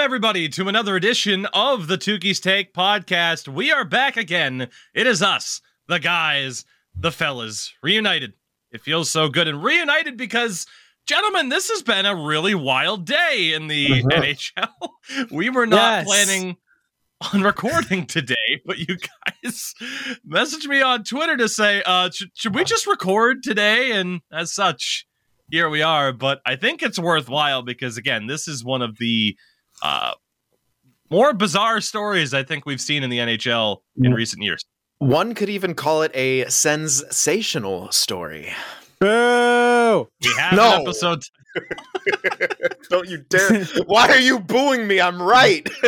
everybody, to another edition of the Tougie's Take podcast. We are back again. It is us, the guys, the fellas, reunited. It feels so good and reunited because, gentlemen, this has been a really wild day in the Mhm. NHL. We were not Yes. planning on recording today, but you guys messaged me on Twitter to say, uh, should, should we just record today? And as such, here we are. But I think it's worthwhile because, again, this is one of the uh, more bizarre stories I think we've seen in the NHL in Mm. recent years. One could even call it a sensational story. Boo! We have No. an episode. Don't you dare. Why are you booing me? I'm right.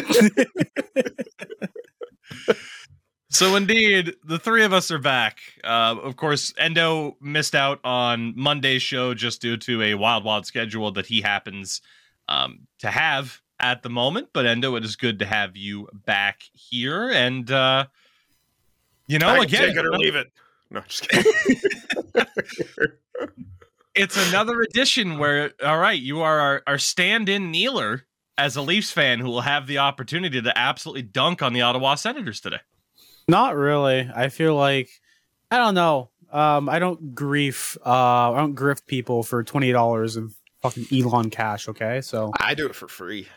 So indeed, the three of us are back. Uh, of course, Endo missed out on Monday's show just due to a wild, wild schedule that he happens um, to have at the moment. But Endo, it is good to have you back here, and uh, you know, I can again, take it or leave it. No, just kidding. it's another edition where, all right, you are our, our stand-in kneeler as a Leafs fan who will have the opportunity to absolutely dunk on the Ottawa Senators today. Not really. I feel like I don't know. Um, I don't grief. Uh, I don't grift people for twenty dollars of fucking Elon cash. Okay, so I do it for free.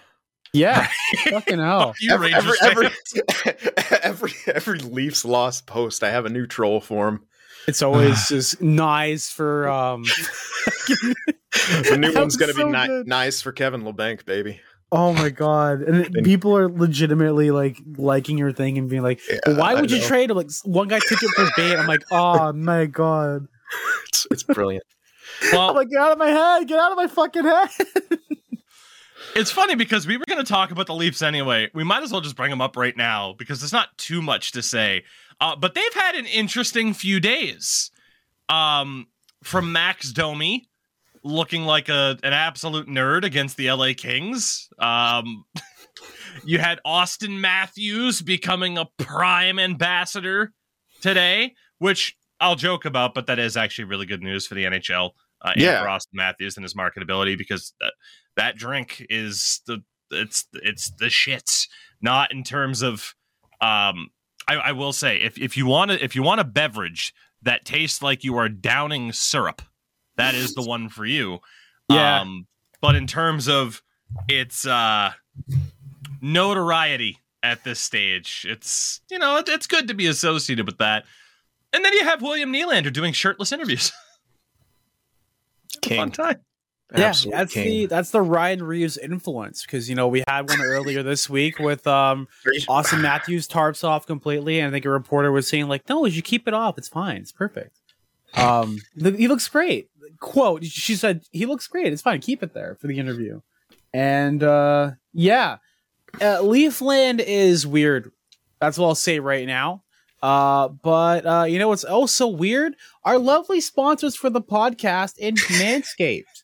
Yeah, fucking hell. You Every, Rangers every, every, every, every Leafs lost post, I have a new troll for him. It's always just nice for um. The new That one's going to so be ni- nice for Kevin Labanc, baby. Oh my god! And And- people are legitimately like liking your thing and being like, Yeah, well, "Why I would you know. trade?" Like one guy took it for bait. I'm like, "Oh my god!" It's, it's brilliant. Well, I'm like, "Get out of my head! Get out of my fucking head!" It's funny because we were going to talk about the Leafs anyway. We might as well just bring them up right now because there's not too much to say. Uh, but they've had an interesting few days. Um, from Max Domi looking like a an absolute nerd against the LA Kings. Um, you had Auston Matthews becoming a prime ambassador today, which I'll joke about, but that is actually really good news for the NHL. Uh, and Yeah. for Auston Matthews and his marketability because that, that drink is the it's it's the shits. Not in terms of um I, I will say if if you want to if you want a beverage that tastes like you are downing syrup, that is the one for you. Yeah. Um but in terms of its uh notoriety at this stage, it's you know, it, it's good to be associated with that. And then you have William Nylander doing shirtless interviews. King. Fun time. Yeah, Absolute that's king. the that's the Ryan Reaves influence because you know we had one earlier this week with um Auston Matthews tarps off completely, and I think a reporter was saying like, "No, you keep it off. It's fine. It's perfect." Um, the, he looks great. Quote: She said he looks great. It's fine. Keep it there for the interview. And uh, yeah, uh, Leafland is weird. That's what I'll say right now. Uh, but uh, you know what's also weird? Our lovely sponsors for the podcast in Manscaped.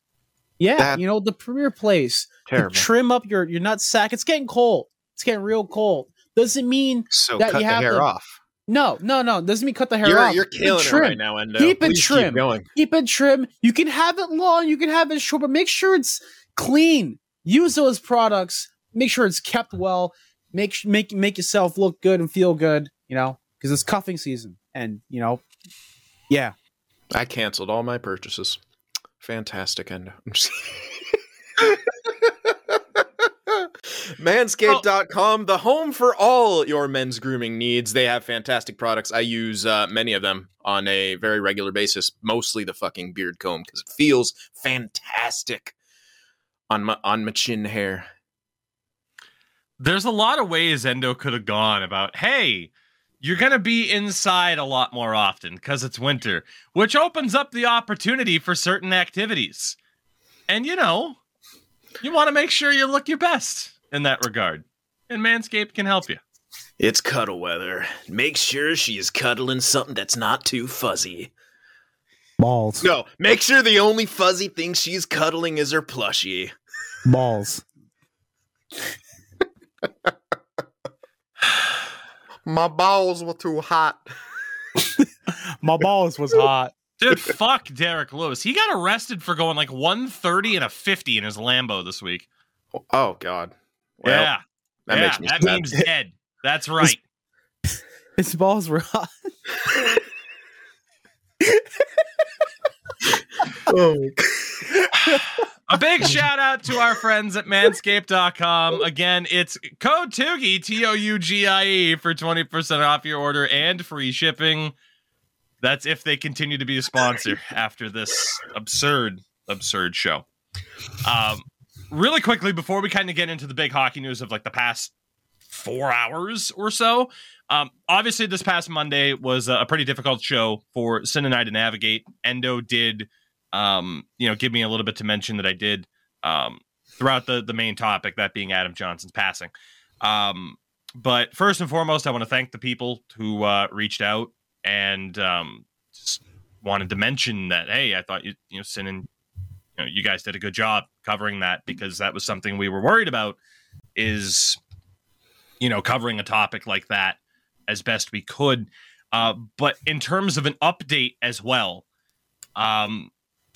Yeah, That- you know the premier place Terrible. trim up your your nut sack. It's getting cold. It's getting real cold. Doesn't mean So that cut you the have hair to- off. no, no, no. Doesn't mean cut the hair You're, off. you're killing it right now, Endo. Keep it trim. going. Keep it trim. You can have it long. You can have it short, but make sure it's clean. Use those products. Make sure it's kept well. Make make make yourself look good and feel good. You know, because it's cuffing season, and you know, yeah. I canceled all my purchases. Fantastic, just- Manscaped.com, the home for all your men's grooming needs. They have fantastic products. I use uh, many of them on a very regular basis, mostly the fucking beard comb because it feels fantastic on my on my chin hair. there's a lot of ways Endo could have gone about, hey, you're going to be inside a lot more often because it's winter, which opens up the opportunity for certain activities. And, you know, you want to make sure you look your best in that regard. And Manscaped can help you. It's cuddle weather. Make sure she is cuddling something that's not too fuzzy. Balls. No, make sure the only fuzzy thing she's cuddling is her plushie. Balls. My balls were too hot. My balls was hot. Dude, fuck Derek Lewis. He got arrested for going like 130 and a 50 in his Lambo this week. Oh God. Well, yeah, that yeah, makes me that sad. meme's dead. That's right. His balls were hot. oh, A big shout out to our friends at manscaped.com. Again, it's code Tougie, T O U G I E, for 20% off your order and free shipping. That's if they continue to be a sponsor after this absurd, absurd show. Um, really quickly, before we kind of get into the big hockey news of like the past four hours or so, um, obviously, this past Monday was a pretty difficult show for Sin and I to navigate. Endo did um, you know, give me a little bit to mention that I did um, throughout the the main topic, that being Adam Johnson's passing. Um, but first and foremost, I want to thank the people who uh, reached out and um, just wanted to mention that. Hey, I thought you you know, Sin and you know, you guys did a good job covering that because that was something we were worried about. Is you know covering a topic like that as best we could. Uh, but in terms of an update as well, um,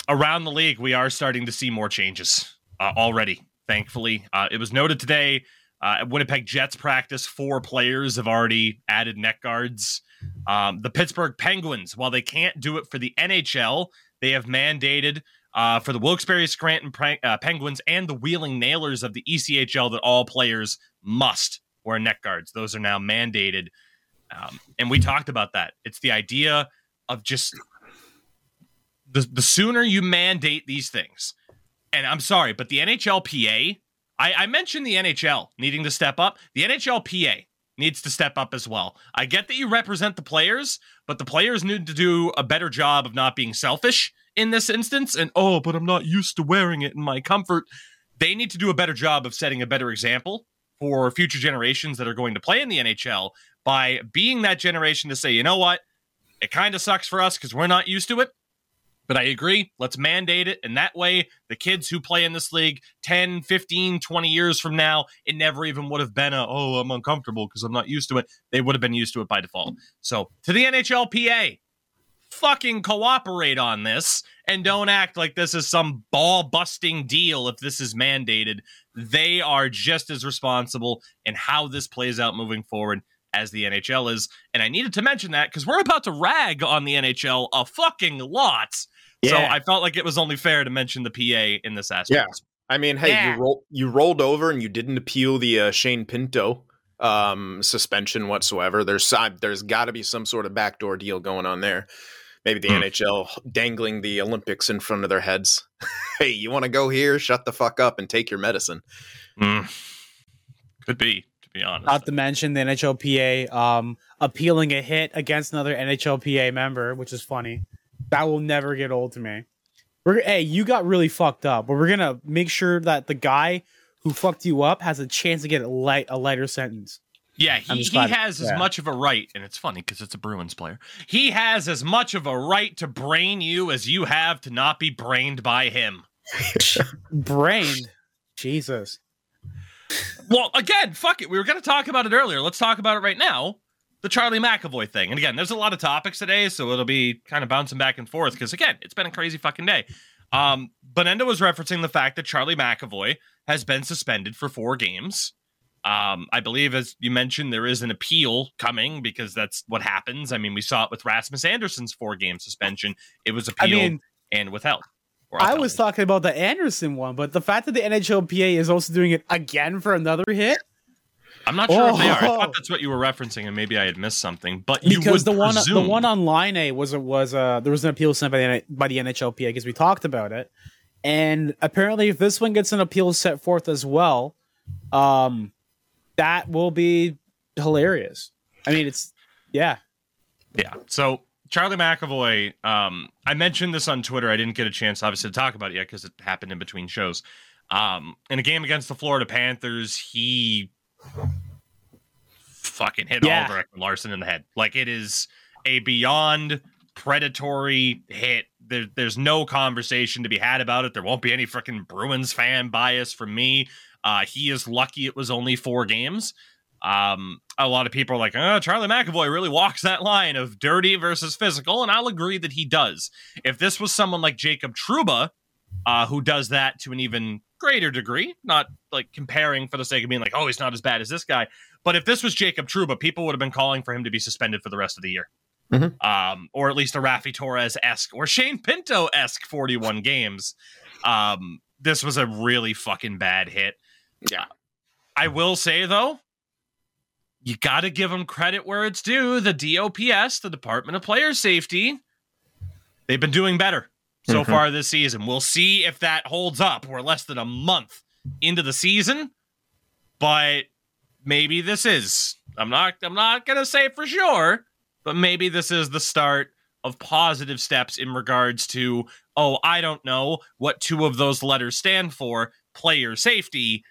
around the league, we are starting to see more changes uh, already. Thankfully, uh, it was noted today uh, at Winnipeg Jets practice. Four players have already added neck guards. Um, the Pittsburgh Penguins, while they can't do it for the NHL, they have mandated uh, for the Wilkes-Barre Scranton uh, Penguins and the Wheeling Nailers of the ECHL that all players must wear neck guards. Those are now mandated, um, and we talked about that. It's the idea of just the the sooner you mandate these things, and I'm sorry, but the NHLPA, I, I mentioned the NHL needing to step up. The NHLPA needs to step up as well. I get that you represent the players, but the players need to do a better job of not being selfish in this instance. And oh, but I'm not used to wearing it in my comfort. They need to do a better job of setting a better example for future generations that are going to play in the NHL by being that generation to say, you know what, it kind of sucks for us because we're not used to it. But I agree. Let's mandate it. And that way, the kids who play in this league 10, 15, 20 years from now, it never even would have been a, oh, I'm uncomfortable because I'm not used to it. They would have been used to it by default. So to the NHLPA, fucking cooperate on this and don't act like this is some ball busting deal if this is mandated. They are just as responsible in how this plays out moving forward as the NHL is. And I needed to mention that because we're about to rag on the NHL a fucking lot. So I felt like it was only fair to mention the PA in this aspect. Yeah. I mean, hey, Yeah. you roll, you rolled over and you didn't appeal the uh, Shane Pinto um, suspension whatsoever. There's some- there's got to be some sort of backdoor deal going on there. Maybe the Hmm. NHL dangling the Olympics in front of their heads. hey, you want to go here? Shut the fuck up and take your medicine. Mm. Could be, to be honest. Not to mention the NHLPA um, appealing a hit against another NHLPA member, which is funny. That will never get old to me. We're hey, you got really fucked up, but we're gonna make sure that the guy who fucked you up has a chance to get a light a lighter sentence. Yeah, he, he has as much of a right, and it's funny because it's a Bruins player. He has as much of a right to brain you as you have to not be brained by him. Brained, Jesus. Well, again, fuck it. We were going to talk about it earlier. Let's talk about it right now. The Charlie McAvoy thing. And again, there's a lot of topics today, so it'll be kind of bouncing back and forth because, again, it's been a crazy fucking day. Um, Benenda was referencing the fact that Charlie McAvoy has been suspended for four games. Um, I believe, as you mentioned, there is an appeal coming because that's what happens. I mean, we saw it with Rasmus Andersson's four game suspension. It was I appealed mean, and withheld. I was talking about the Andersson one, but the fact that the NHLPA is also doing it again for another hit I'm not sure if they are. I Oh. thought that's what you were referencing, and maybe I had missed something. But you because the one presume, the one on line A was a, was uh there was an appeal sent by the by the NHLPA because we talked about it, and apparently if this one gets an appeal set forth as well, um, that will be hilarious. I mean, it's yeah, Yeah. So Charlie McAvoy, um, I mentioned this on Twitter. I didn't get a chance, obviously, to talk about it yet because it happened in between shows. Um, in a game against the Florida Panthers, he fucking hit Yeah. Oliver Ekman-Larsson in the head. Like it is a beyond predatory hit. There, there's no conversation to be had about it. There won't be any freaking Bruins fan bias from me. Uh, he is lucky it was only four games. Um, a lot of people are like, oh, Charlie McAvoy really walks that line of dirty versus physical, and I'll agree that he does. If this was someone like Jacob Trouba, uh, who does that to an even greater degree, not like comparing for the sake of being like, oh, he's not as bad as this guy. But if this was Jacob Trouba, people would have been calling for him to be suspended for the rest of the year. Mhm. Um, or at least a Raffi Torres esque or Shane Pinto esque 41 games. Um, this was a really fucking bad hit. Yeah. I will say though, you got to give them credit where it's due. The DOPS, the Department of Player Safety, they've been doing better so Mhm. far this season. We'll see if that holds up. We're less than a month into the season, but maybe this is. I'm not. I'm not gonna say for sure, but maybe this is the start of positive steps in regards to. Oh, I don't know what two of those letters stand for. Player safety.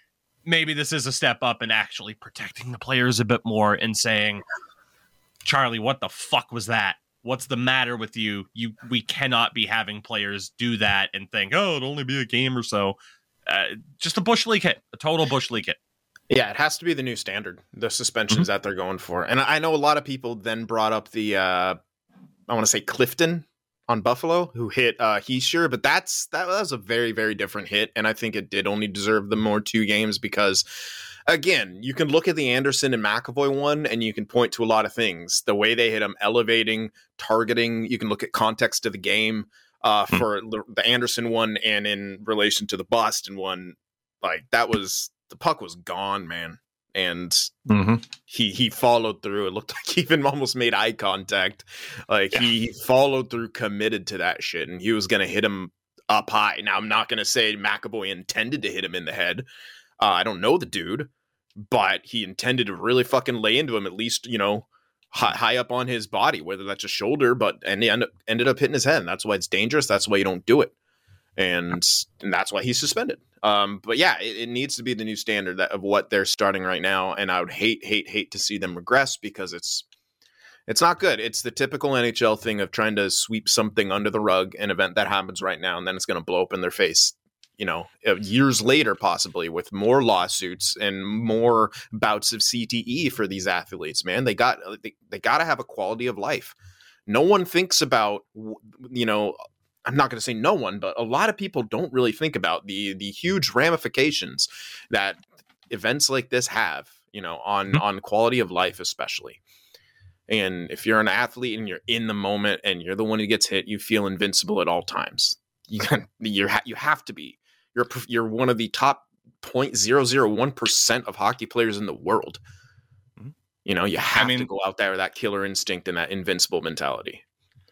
Maybe this is a step up in actually protecting the players a bit more and saying, Charlie, what the fuck was that? What's the matter with you? You we cannot be having players do that and think, oh, it'll only be a game or so. Uh, just a bush league hit, a total bush league hit. Yeah, it has to be the new standard, the suspensions that they're going for. And I know a lot of people then brought up the uh I want to say Clifton on Buffalo who hit uh Hischier, but that's that was a very very different hit and I think it did only deserve the more two games because again, you can look at the Andersson and McAvoy one and you can point to a lot of things. The way they hit him elevating, targeting, you can look at context of the game uh Hmm. for the Andersson one and in relation to the Boston one like that was the puck was gone, man. And Mm-hmm. he he followed through. It looked like he even almost made eye contact. Like he followed through, committed to that shit, and he was gonna hit him up high. Now I'm not gonna say McAvoy intended to hit him in the head. Uh, I don't know the dude, but he intended to really fucking lay into him at least, you know, high, high up on his body, whether that's a shoulder, but and he ended, ended up hitting his head. And that's why it's dangerous. That's why you don't do it, and and that's why he's suspended. Um, but yeah, it, it needs to be the new standard that, of what they're starting right now, and I would hate, hate, hate to see them regress because it's it's not good. It's the typical NHL thing of trying to sweep something under the rug, an event that happens right now, and then it's going to blow up in their face. You know, uh, years later, possibly with more lawsuits and more bouts of CTE for these athletes. Man, they got they, they got to have a quality of life. No one thinks about you know I'm not going to say no one, but a lot of people don't really think about the the huge ramifications that events like this have, you know, on Mhm. on quality of life especially. And if you're an athlete and you're in the moment and you're the one who gets hit, you feel invincible at all times. You you ha- you have to be. You're you're one of the top 0.001% of hockey players in the world. Mhm. You know, you have to mean- go out there with that killer instinct and that invincible mentality.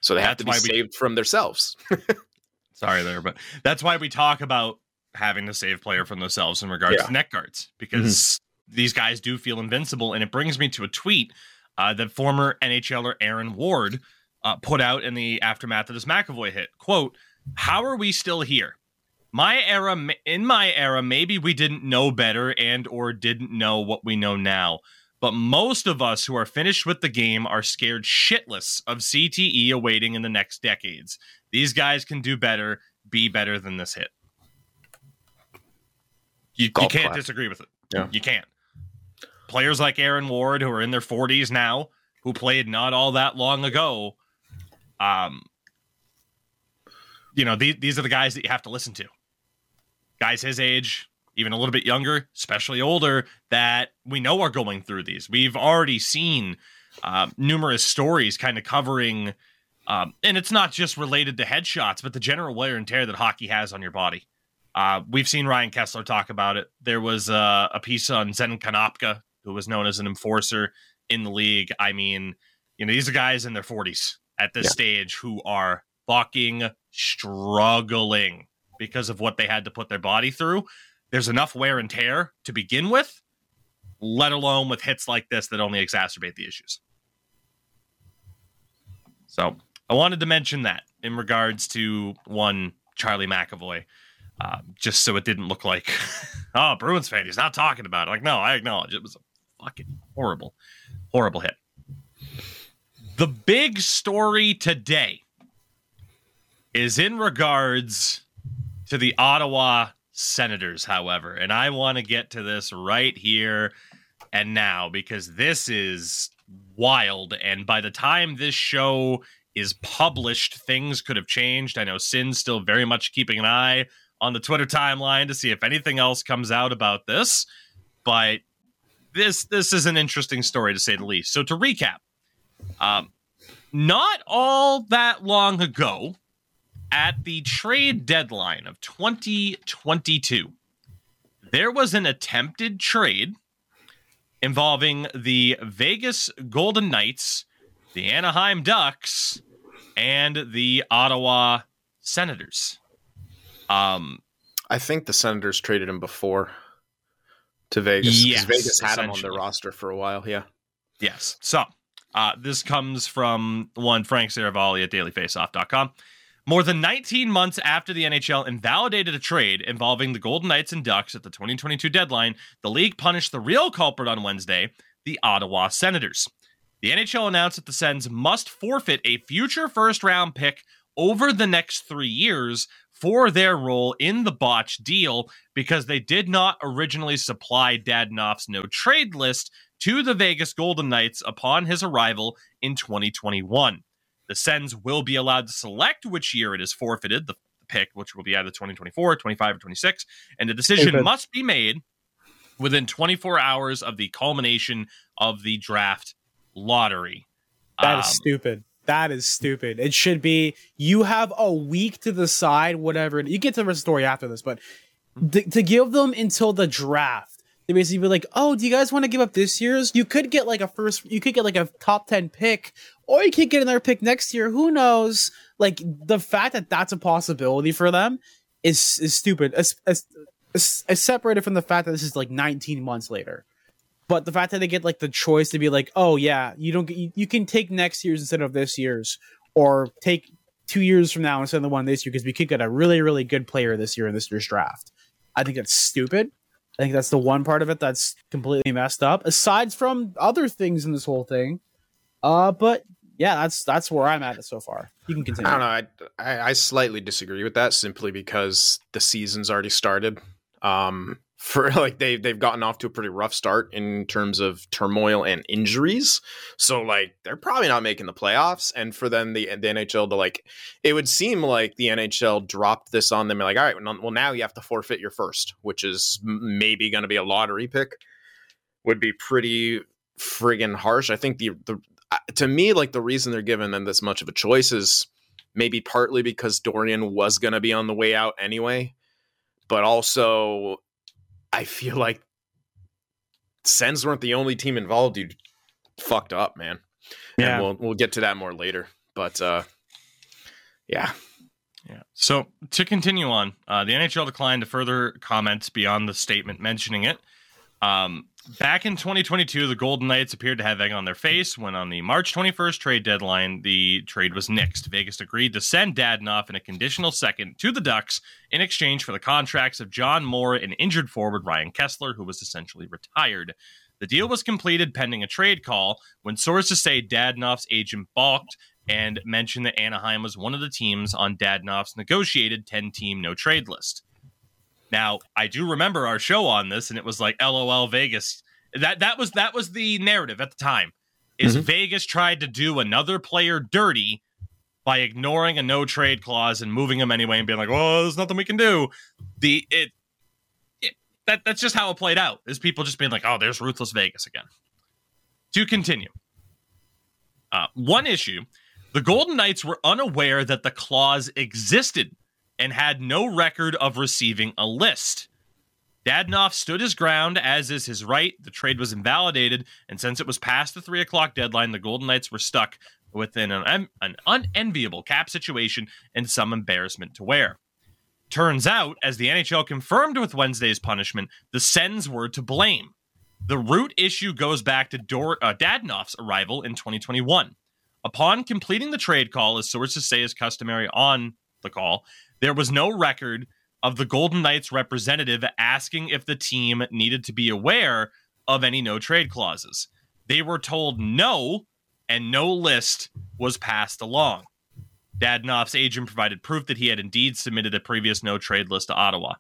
So they have to be why we- saved from themselves. Sorry there, but that's why we talk about having to save player from themselves in regards Yeah. to neck guards because these guys do feel invincible. And it brings me to a tweet uh, that former NHLer Aaron Ward uh, put out in the aftermath of this McAvoy hit. Quote, how are we still here? My era, in my era, maybe we didn't know better and or didn't know what we know now. But most of us who are finished with the game are scared shitless of CTE awaiting in the next decades. These guys can do better, be better than this hit. You, you can't clap. disagree with it. Yeah. You can't. Players like Aaron Ward, who are in their 40s now, who played not all that long ago, um, you know, these, these are the guys that you have to listen to. Guys his age, even a little bit younger, especially older, that we know are going through these. We've already seen uh, numerous stories kind of covering, um, and it's not just related to headshots, but the general wear and tear that hockey has on your body. Uh, we've seen Ryan Kesler talk about it. There was uh, a piece on Zen Konopka, who was known as an enforcer in the league. I mean, you know, these are guys in their 40s at this Yeah. stage who are fucking struggling because of what they had to put their body through. There's enough wear and tear to begin with, let alone with hits like this that only exacerbate the issues. So I wanted to mention that in regards to one Charlie McAvoy, uh, just so it didn't look like, oh, Bruins fan, he's not talking about it. Like, no, I acknowledge it was a fucking horrible, horrible hit. The big story today is in regards to the Ottawa Senators, however, and I want to get to this right here and now because this is wild. And by the time this show is published, things could have changed. I know Sin's still very much keeping an eye on the Twitter timeline to see if anything else comes out about this. But this this is an interesting story to say the least. So to recap, um, not all that long ago, at the trade deadline of 2022, there was an attempted trade involving the Vegas Golden Knights, the Anaheim Ducks, and the Ottawa Senators. Um, I think the Senators traded him before to Vegas. Yes, Vegas had him on their roster for a while. Yeah. Yes. So uh, this comes from one Frank Seravalli at dailyfaceoff.com. More than 19 months after the NHL invalidated a trade involving the Golden Knights and Ducks at the 2022 deadline, the league punished the real culprit on Wednesday, the Ottawa Senators. The NHL announced that the Sens must forfeit a future first round pick over the next three years for their role in the botch deal because they did not originally supply Dadonov's no trade list to the Vegas Golden Knights upon his arrival in 2021. The Sens will be allowed to select which year it is forfeited, the pick, which will be either 2024, 25, or 26, and the decision must be made within 24 hours of the culmination of the draft lottery. That is Um, stupid. That is stupid. It should be you have a week to decide whatever. You get to the story after this, but th- to give them until the draft, they basically be like, "Oh, do you guys want to give up this year's? You could get like a first, you could get like a top ten pick, or you could get another pick next year. Who knows? Like the fact that that's a possibility for them is is stupid. As, as, as, as separated from the fact that this is like 19 months later. But the fact that they get like the choice to be like, oh yeah, you don't get, you, you can take next year's instead of this year's, or take two years from now instead of the one this year because we could get a really really good player this year in this year's draft. I think that's stupid. I think that's the one part of it that's completely messed up. Aside from other things in this whole thing, uh, but yeah, that's that's where I'm at so far. You can continue. I don't know. I, I I slightly disagree with that simply because the season's already started. Um, for like they they've gotten off to a pretty rough start in terms of turmoil and injuries. So like they're probably not making the playoffs. And for them the the NHL to like, it would seem like the NHL dropped this on them. Like, all right, well now you have to forfeit your first, which is maybe going to be a lottery pick. Would be pretty friggin' harsh. I think the the to me like the reason they're giving them this much of a choice is maybe partly because Dorion was going to be on the way out anyway, but also I feel like Sens weren't the only team involved who fucked up, man. Yeah. And we'll we'll get to that more later. But uh yeah. Yeah. So to continue on, uh, the NHL declined to further comment beyond the statement mentioning it. Um, back in 2022, the Golden Knights appeared to have egg on their face when, on the March 21st trade deadline, the trade was nixed. Vegas agreed to send Dadonov in a conditional second to the Ducks in exchange for the contracts of John Moore and injured forward Ryan Kesler, who was essentially retired. The deal was completed pending a trade call when sources say Dadonov's agent balked and mentioned that Anaheim was one of the teams on Dadonov's negotiated 10 team no trade list. Now, I do remember our show on this, and it was like LOL Vegas. That that was that was the narrative at the time. Is Mhm. Vegas tried to do another player dirty by ignoring a no trade clause and moving him anyway and being like, "Oh, there's nothing we can do." The it, it that that's just how it played out. Is people just being like, "Oh, there's ruthless Vegas again." To continue, uh, one issue: the Golden Knights were unaware that the clause existed and had no record of receiving a list. Dadonov stood his ground, as is his right. The trade was invalidated, and since it was past the three o'clock deadline, the Golden Knights were stuck within an, an unenviable cap situation and some embarrassment to wear. Turns out, as the NHL confirmed with Wednesday's punishment, the Sens were to blame. The root issue goes back to Dor- uh, Dadonov's arrival in 2021. Upon completing the trade call, as sources say is customary on the call, there was no record of the Golden Knights representative asking if the team needed to be aware of any no trade clauses. They were told no, and no list was passed along. Dadonov's agent provided proof that he had indeed submitted a previous no trade list to Ottawa.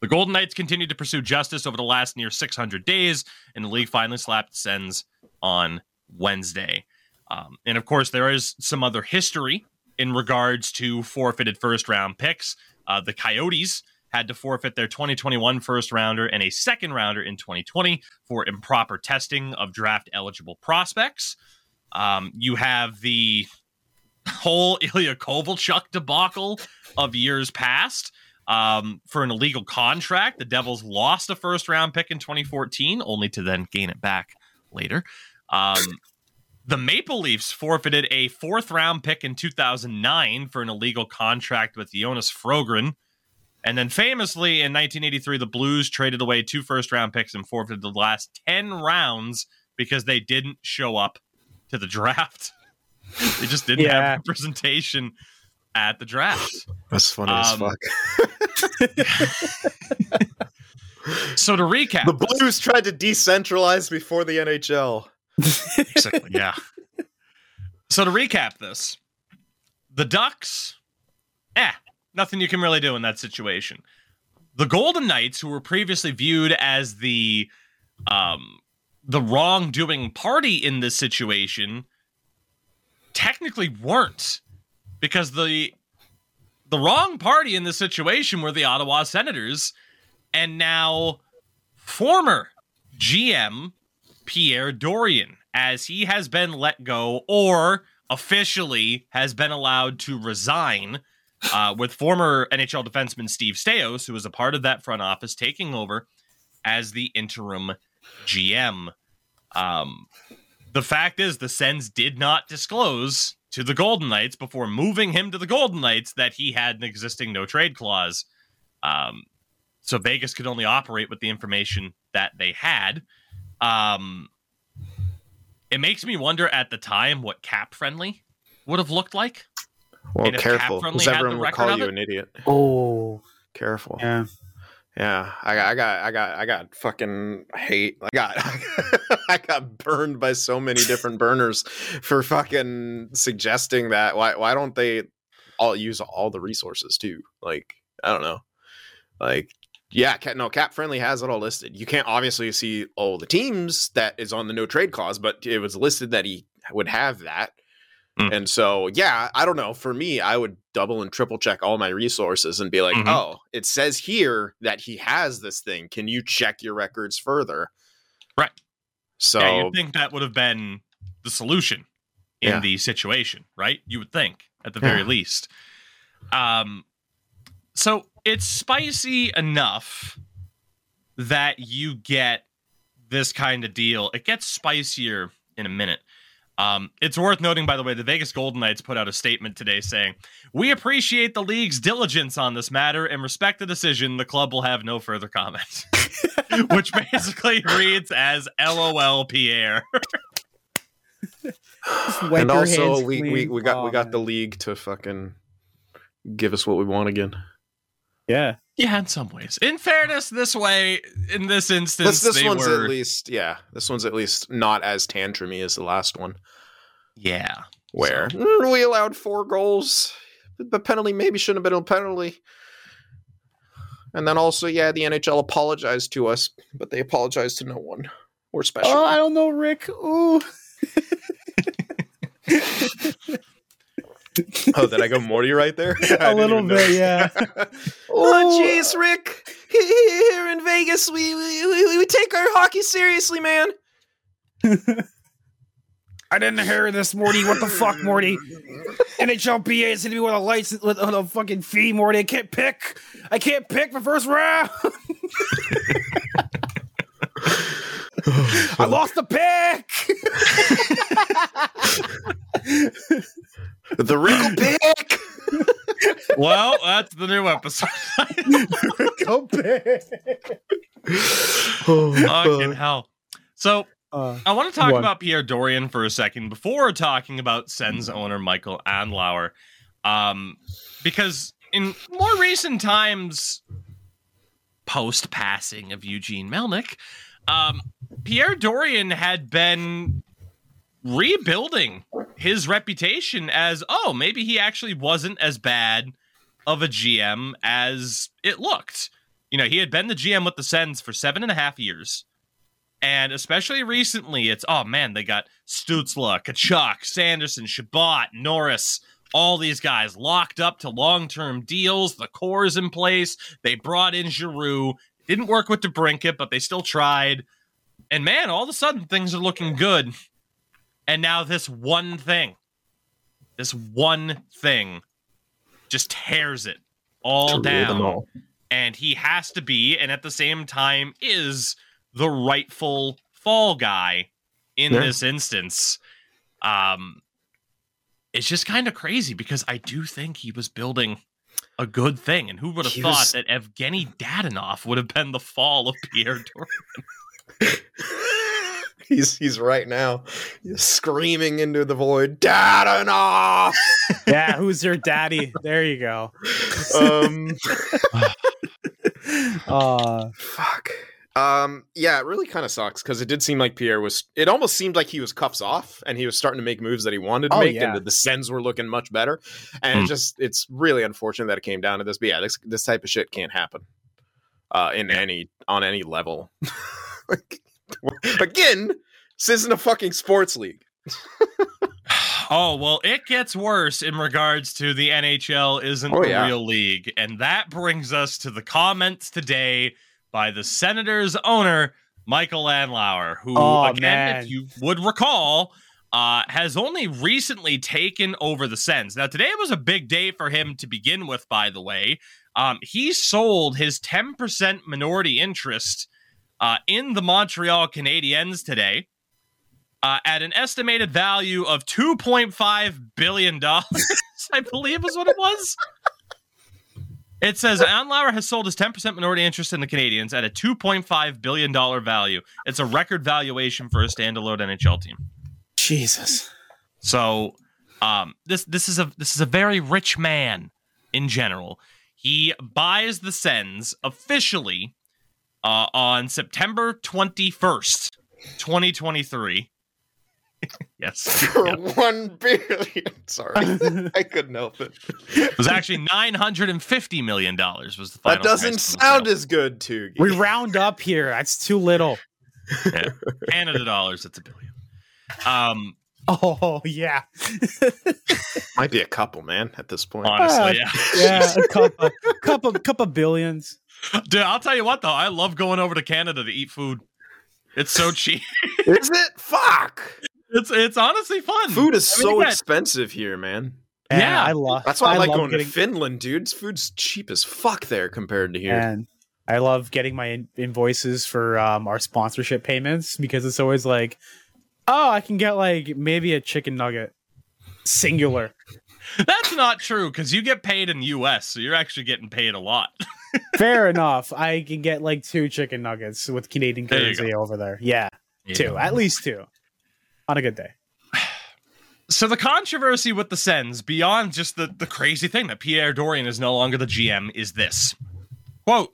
The Golden Knights continued to pursue justice over the last near 600 days, and the league finally slapped Sens on Wednesday. Um, and of course, there is some other history in regards to forfeited first round picks. Uh, the Coyotes had to forfeit their 2021 first rounder and a second rounder in 2020 for improper testing of draft eligible prospects. Um, you have the whole Ilya Kovalchuk debacle of years past. Um, for an illegal contract, the Devils lost a first round pick in 2014, only to then gain it back later. Um, the Maple Leafs forfeited a fourth round pick in 2009 for an illegal contract with Jonas Frogren. And then famously in 1983, the Blues traded away two first round picks and forfeited the last 10 rounds because they didn't show up to the draft. they just didn't Yeah. have representation at the draft. That's funny as Um, fuck. So to recap, The Blues tried to decentralize before the NHL. Basically, yeah. So to recap this, the Ducks, eh, nothing you can really do in that situation. The Golden Knights, who were previously viewed as the um the wrongdoing party in this situation, technically weren't. Because the the wrong party in this situation were the Ottawa Senators, and now former GM Pierre Dorion, as he has been let go or officially has been allowed to resign, uh, with former NHL defenseman Steve Staios, who was a part of that front office, taking over as the interim GM. Um, the fact is, the Sens did not disclose to the Golden Knights before moving him to the Golden Knights that he had an existing no trade clause. Um, so Vegas could only operate with the information that they had. Um, it makes me wonder at the time what cap friendly would have looked like. Well, careful, Cap-Friendly because everyone would call you an idiot. oh, Careful. yeah. Yeah, I got, I got, I got, I got fucking hate. I got, I got burned by so many different burners for fucking suggesting that. Why, why don't they all use all the resources too? Like, I don't know. Like, yeah, no, Cap Friendly has it all listed. You can't obviously see all the teams that is on the no trade clause, but it was listed that he would have that. Mm. And so, yeah, I don't know. For me, I would double and triple check all my resources and be like, Mhm. oh, it says here that he has this thing. Can you check your records further? Right. So, yeah, you'd think that would have been the solution in Yeah. the situation, right? You would think, at the very Yeah. least. Um, so it's spicy enough that you get this kind of deal. It gets spicier in a minute. Um, it's worth noting, by the way, the Vegas Golden Knights put out a statement today saying, We appreciate the league's diligence on this matter and respect the decision. The club will have no further comment. Which basically reads as LOL Pierre. And also we, we we got Oh, we got man. the league to fucking give us what we want again. Yeah. Yeah, in some ways. In fairness, this way, in this instance, This this they one's were. at least yeah. This one's at least not as tantrumy as the last one, yeah. where "Mm, we allowed four goals. The penalty maybe shouldn't have been a penalty. And then also, yeah, the NHL apologized to us, but they apologized to no one. We're special. Oh, I don't know, Rick. Ooh. oh, did I go Morty right there? a little bit, notice. yeah. oh, jeez, Rick. Here in Vegas, we, we we we take our hockey seriously, man. I didn't hear this, Morty. What the fuck, Morty? NHLPA is going to be with a license with with a fucking fee, Morty. I can't pick. I can't pick the first round. I lost the pick. The Rickle pick. Well, that's the new episode. Go pick. Fucking hell. So Uh, I want to talk What? about Pierre Dorion for a second before talking about Sens owner Michael Andlauer. Um, because in more recent times, post passing of Eugene Melnyk, um, Pierre Dorion had been rebuilding his reputation as oh, maybe he actually wasn't as bad of a GM as it looked. You know, he had been the GM with the Sens for seven and a half years. And especially recently, it's oh man, they got Stutzle, Tkachuk, Sanderson, Chabot, Norris, all these guys locked up to long term deals. The core is in place. They brought in Giroux. Didn't work with DeBrincat, but they still tried. And man, all of a sudden things are looking good. And now this one thing, this one thing just tears it all down. And he has to be, and at the same time, is the rightful fall guy in Yeah. this instance. Um, it's just kind of crazy because I do think he was building a good thing. And who would have He thought was- that Evgeny Dadonov would have been the fall of Pierre Dorion? he's he's right now screaming into the void. Dadanoff! yeah, who's your daddy? There you go. um, Uh, fuck. Um, yeah, it really kind of sucks because it did seem like Pierre was. It almost seemed like he was cuffs off, and he was starting to make moves that he wanted to Oh, make, yeah. and the, the Sens were looking much better. And Hmm. it just, it's really unfortunate that it came down to this. But yeah, this this type of shit can't happen. Uh, in any on any level. like, again, this isn't a fucking sports league. Oh, well, it gets worse in regards to the NHL isn't Oh, the yeah. real league. And that brings us to the comments today by the Senators owner, Michael Andlauer, who, Oh, again, man. if you would recall, uh, has only recently taken over the Sens. Now, today was a big day for him to begin with, by the way. Um, he sold his 10% minority interest uh, in the Montreal Canadiens today uh, at an estimated value of $2.5 billion, I believe is what it was. It says Andlauer has sold his 10% minority interest in the Canadiens at a $2.5 billion value. It's a record valuation for a standalone NHL team. Jesus. So um, this this is a this is a very rich man in general. He buys the Sens officially uh, on September 21st, 2023. yes. For yeah. one billion. Sorry, I couldn't help it. It was actually 950 million dollars was the final That doesn't price sound as good, too. we round up here. That's too little. Canada dollars, it's a billion. Um Oh yeah, Might be a couple, man, at this point. honestly, yeah. yeah. A couple, couple, couple billions. Dude, I'll tell you what though, I love going over to Canada to eat food. It's so cheap. Is it? Fuck. It's it's honestly fun. Food is I mean, so again, expensive here, man. Yeah. I love. That's why I, like going getting, to Finland, dude. Food's cheap as fuck there compared to here. And I love getting my invoices for um, our sponsorship payments because it's always like, oh, I can get like maybe a chicken nugget, singular. That's not true because you get paid in U.S., so you're actually getting paid a lot. Fair enough. I can get like two chicken nuggets with Canadian There you currency over there. Yeah, two, at least two, on a good day. So the controversy with the Sens, beyond just the, the crazy thing that Pierre Dorion is no longer the GM, is this. Quote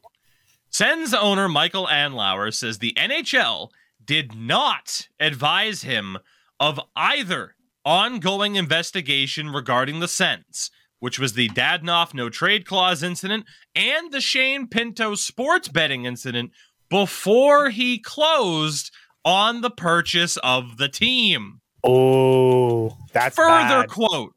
Sens owner Michael Andlauer says the NHL did not advise him of either ongoing investigation regarding the Sens, which was the Dadonov no trade clause incident and the Shane Pinto sports betting incident, before he closed on the purchase of the team. Oh, that's Further bad. quote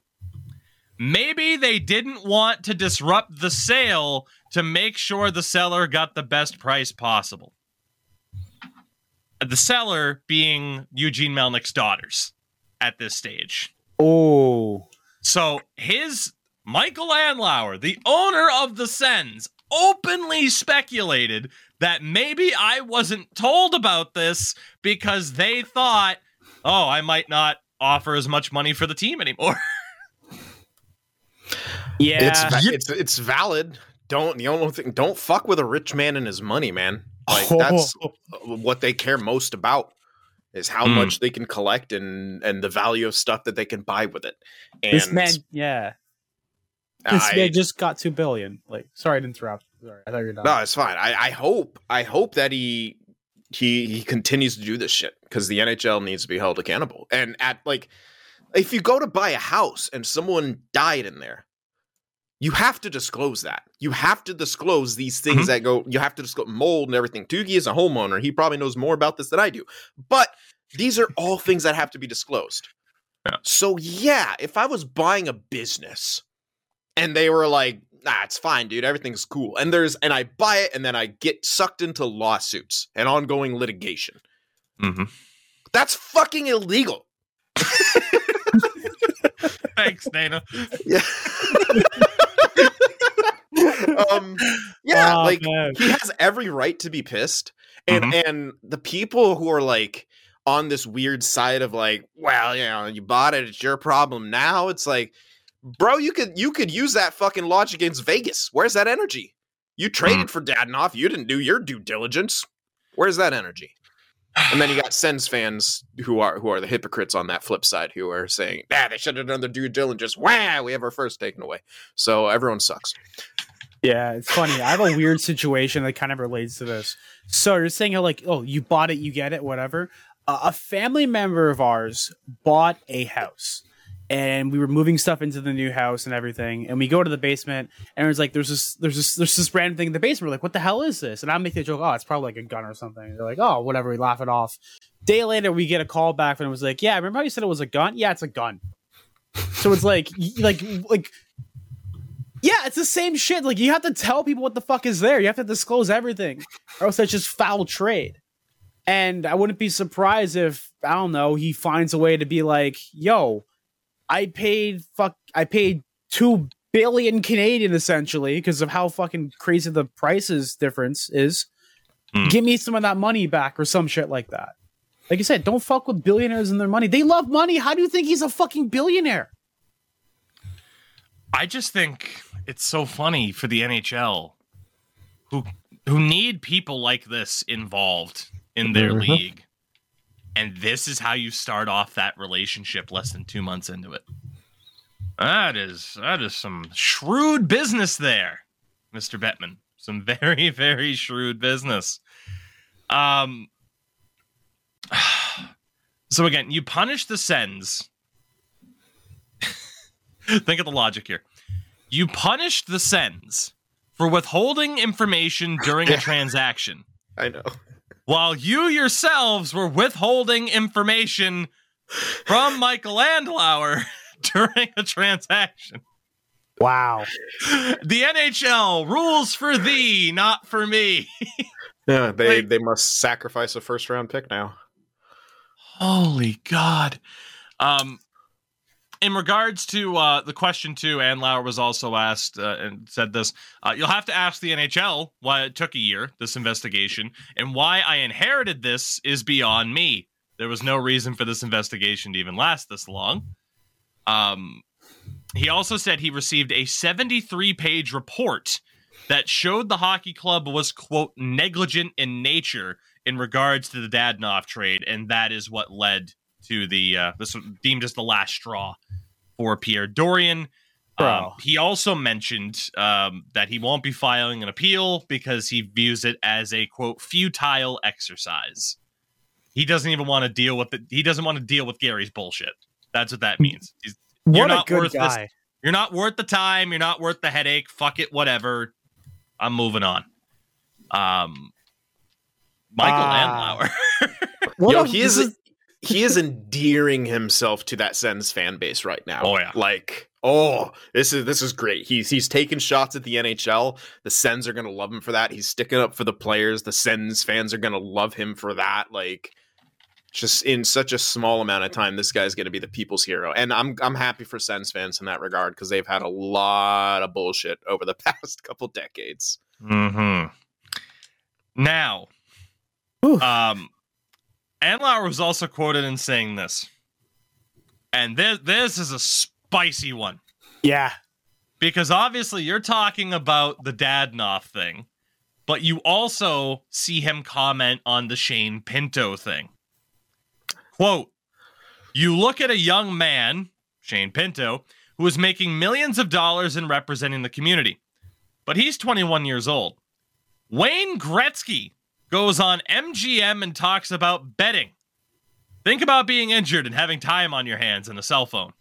Maybe they didn't want to disrupt the sale to make sure the seller got the best price possible. The seller being Eugene Melnyk's daughters at this stage. Oh, So his Michael Andlauer, the owner of the Sens, openly speculated that maybe I wasn't told about this because they thought, oh, I might not offer as much money for the team anymore. yeah. It's it's it's valid. Don't the only thing don't fuck with a rich man and his money, man. Like that's what they care most about is how Hmm. much they can collect and and the value of stuff that they can buy with it. And this man. Yeah, this I, man just got two billion. Like, sorry to interrupt. Sorry, I thought you were done. no, it's fine. I, I hope I hope that he he he continues to do this shit because the NHL needs to be held accountable. And at like, if you go to buy a house and someone died in there, you have to disclose that. You have to disclose these things Mhm. that go. You have to disclose mold and everything. Doogie is a homeowner. He probably knows more about this than I do. But these are all things that have to be disclosed. Yeah. So yeah, if I was buying a business and they were like, "Nah, it's fine, dude. Everything's cool," and there's and I buy it and then I get sucked into lawsuits and ongoing litigation, Mm-hmm. that's fucking illegal. Thanks, Dana. Yeah. um. Yeah, Oh, like man. he has every right to be pissed and Mhm. and the people who are like on this weird side of like well you know you bought it it's your problem now it's like bro you could you could use that fucking logic against vegas where's that energy you traded for Dadonov you didn't do your due diligence where's that energy and then you got Sens fans who are who are the hypocrites on that flip side who are saying, "Ah, they should have done their due diligence." Wow, we have our first taken away. So everyone sucks. Yeah, it's funny. I have a weird situation that kind of relates to this. So you're saying how like, oh, you bought it, you get it, whatever. Uh, a family member of ours bought a house, and we were moving stuff into the new house and everything. And we go to the basement, and it's like, there's this, there's this, there's this random thing in the basement. We're like, what the hell is this? And I'm making the joke, oh, it's probably like a gun or something. They're like, oh, whatever. We laugh it off. Day later, we get a call back, and it was like, yeah, remember how you said it was a gun? Yeah, it's a gun. So it's like, like, like yeah, it's the same shit. Like you have to tell people what the fuck is there. You have to disclose everything, or else that's just foul trade. And I wouldn't be surprised if I don't know he finds a way to be like, "Yo, I paid fuck, I paid two billion Canadian essentially because of how fucking crazy the prices difference is. Hmm. Give me some of that money back or some shit like that." Like you said, don't fuck with billionaires and their money. They love money. How do you think he's a fucking billionaire? I just think it's so funny for the NHL who who need people like this involved in their Mhm. league. And this is how you start off that relationship less than 2 months into it. That is that is some shrewd business there, Mr. Bettman. Some very very shrewd business. Um so again, you punish the Sens think of the logic here. You punished the Sens for withholding information during a transaction, I know. While you yourselves were withholding information from Michael Andlauer during a transaction. Wow. The NHL rules for thee, not for me. Yeah, they Like- they must sacrifice a first round pick now. Holy God. Um, in regards to uh, the question too, Andlauer was also asked uh, and said this. Uh, you'll have to ask the NHL why it took a year, this investigation, and why I inherited this is beyond me. There was no reason for this investigation to even last this long. Um, he also said he received a 73 page report that showed the hockey club was quote negligent in nature in regards to the Dadonov trade, and that is what led to the uh, this was deemed as the last straw for Pierre Dorion. Um, he also mentioned um, that he won't be filing an appeal because he views it as a quote futile exercise. He doesn't even want to deal with it. He doesn't want to deal with Gary's bullshit. That's what that means. He's, You're What a not good worth this- you're not worth the time. You're not worth the headache. Fuck it. Whatever. I'm moving on. Um, Michael Ah. Andlauer. Yo, he this is, he is endearing himself to that Sens fan base right now. Oh, yeah. like oh, this is this is great. He's he's taking shots at the NHL. The Sens are gonna love him for that. He's sticking up for the players. The Sens fans are gonna love him for that. Like just in such a small amount of time, this guy's gonna be the people's hero. And I'm I'm happy for Sens fans in that regard because they've had a lot of bullshit over the past couple decades. hmm Now, Whew. um, Andlauer was also quoted in saying this, and this this is a spicy one yeah. because obviously you're talking about the Dadonov thing, but you also see him comment on the Shane Pinto thing. Quote, you look at a young man, Shane Pinto, who is making millions of dollars in representing the community, but he's 21 years old. Wayne Gretzky goes on MGM and talks about betting. Think about being injured and having time on your hands and a cell phone.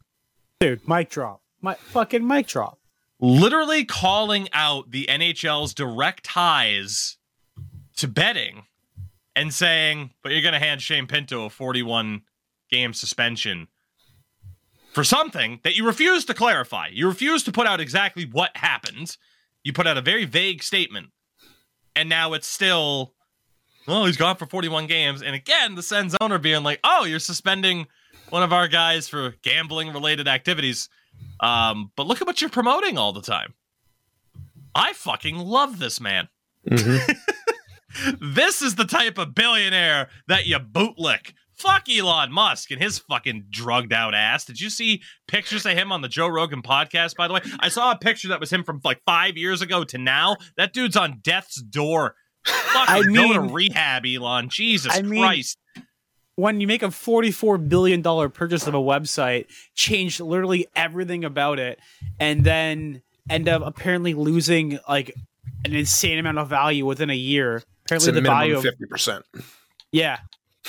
Dude, mic drop. My fucking mic drop. literally calling out the NHL's direct ties to betting and saying, but you're going to hand Shane Pinto a 41 game suspension for something that you refuse to clarify. You refuse to put out exactly what happened. You put out a very vague statement. And now it's still, well, he's gone for 41 games. And again, the Sens owner being like, oh, you're suspending one of our guys for gambling related activities. Um, but look at what you're promoting all the time. I fucking love this man. this is the type of billionaire that you bootlick. Fuck Elon Musk and his fucking drugged out ass. Did you see pictures of him on the Joe Rogan podcast, by the way? I saw a picture that was him from like five years ago to now. That dude's on death's door. Fucking I go to mean- rehab, Elon. Jesus I mean- Christ. when you make a $44 billion purchase of a website, change literally everything about it, and then end up apparently losing like an insane amount of value within a year. It's Apparently, a the value of fifty percent. yeah,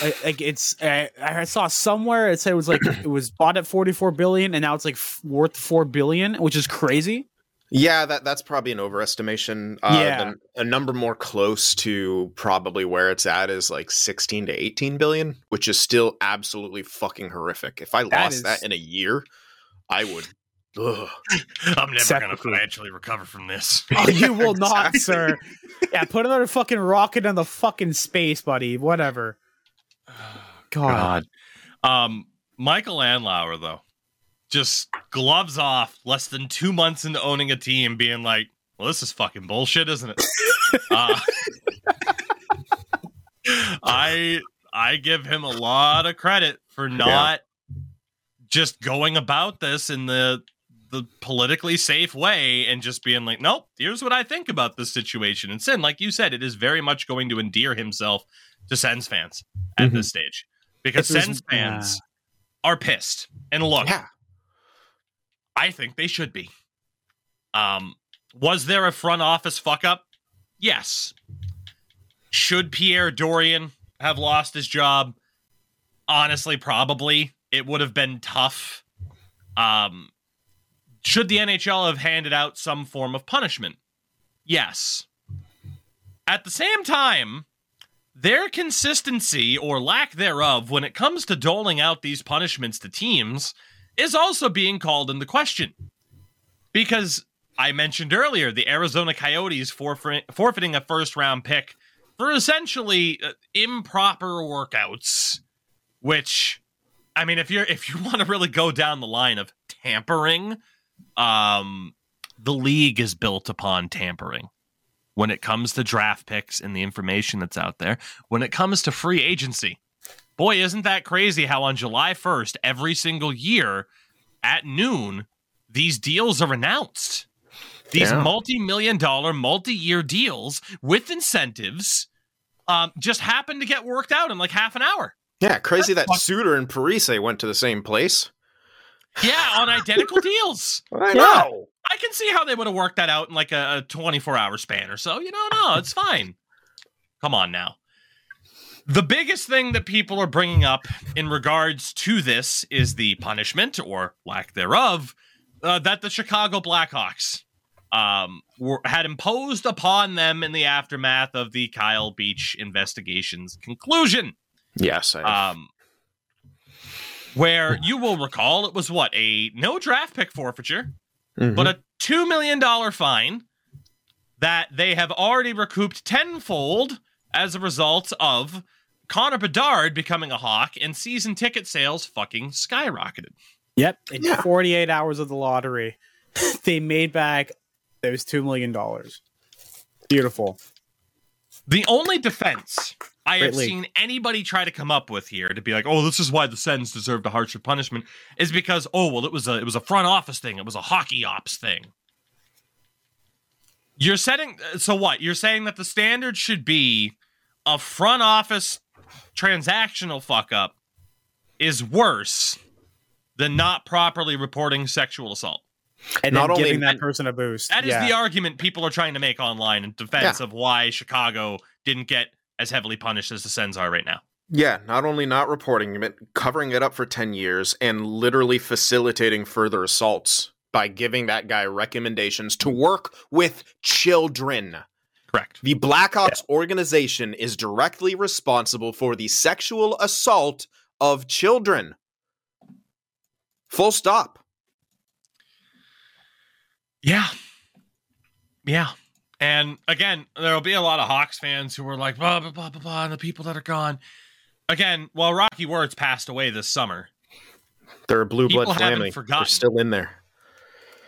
like, like it's. I, I saw somewhere it said it was like it was bought at 44 billion, and now it's like f- worth four billion, which is crazy. Yeah, that that's probably an overestimation. Uh, Yeah. the- a number more close to probably where it's at is like sixteen to eighteen billion, which is still absolutely fucking horrific. If I That lost is- that in a year, I would. Ugh. I'm never going to financially recover from this. Oh, you will not, sir. Yeah, put another fucking rocket in the fucking space, buddy. Whatever. God. Um, Michael Andlauer, though, just gloves off less than two months into owning a team, being like, well, this is fucking bullshit, isn't it? uh, I I give him a lot of credit for not just going about this in the the politically safe way and just being like, nope, here's what I think about this situation. And Cyn, like you said, it is very much going to endear himself to Sens fans at Mhm. this stage because If it was- Sens fans are pissed. And look, Yeah, I think they should be. Um, was there a front office fuck up? Yes. Should Pierre Dorion have lost his job? Honestly, probably. It would have been tough. Um, should the NHL have handed out some form of punishment? Yes. At the same time, their consistency or lack thereof when it comes to doling out these punishments to teams is also being called into question. Because I mentioned earlier the Arizona Coyotes forfeit, forfeiting a first round pick for essentially uh, improper workouts, which I mean if you're if you want to really go down the line of tampering, um the league is built upon tampering when it comes to draft picks and the information that's out there. When it comes to free agency, boy, isn't that crazy how on July 1st, every single year at noon, these deals are announced. These Yeah. multi million dollar, multi year deals with incentives um, just happen to get worked out in like half an hour. yeah. Crazy that Fuck. Suter and Parise went to the same place. Yeah, on identical deals. I Yeah. know. I can see how they would have worked that out in like a, a 24 hour span or so. You know, no, it's fine. Come on now. The biggest thing that people are bringing up in regards to this is the punishment or lack thereof uh, that the Chicago Blackhawks um, were, had imposed upon them in the aftermath of the Kyle Beach investigation's conclusion Yes, I, um, where you will recall it was what a no draft pick forfeiture, Mhm. but a two million dollar fine that they have already recouped tenfold as a result of Connor Bedard becoming a hawk and season ticket sales fucking skyrocketed. Yep. In Yeah. 48 hours of the lottery, they made back those $2 million. Beautiful. The only defense I have Great league. seen anybody try to come up with here to be like, "Oh, this is why the Sens deserved a harsher punishment," is because, "Oh, well, it was a it was a front office thing. It was a hockey ops thing." You're setting so what? You're saying that the standard should be a front office transactional fuck up is worse than not properly reporting sexual assault. And Not then only- giving that person a boost. That is yeah. the argument people are trying to make online in defense of why Chicago didn't get as heavily punished as the Sens are right now. Yeah, not only not reporting it, covering it up for 10 years and literally facilitating further assaults by giving that guy recommendations to work with children. Correct. The Blackhawks organization is directly responsible for the sexual assault of children. Full stop. Yeah. Yeah. And again, there'll be a lot of Hawks fans who are like, blah, blah, blah, blah, blah, and the people that are gone. Again, while Rocky Wirtz passed away this summer, They're a blue blood family. They're still in there.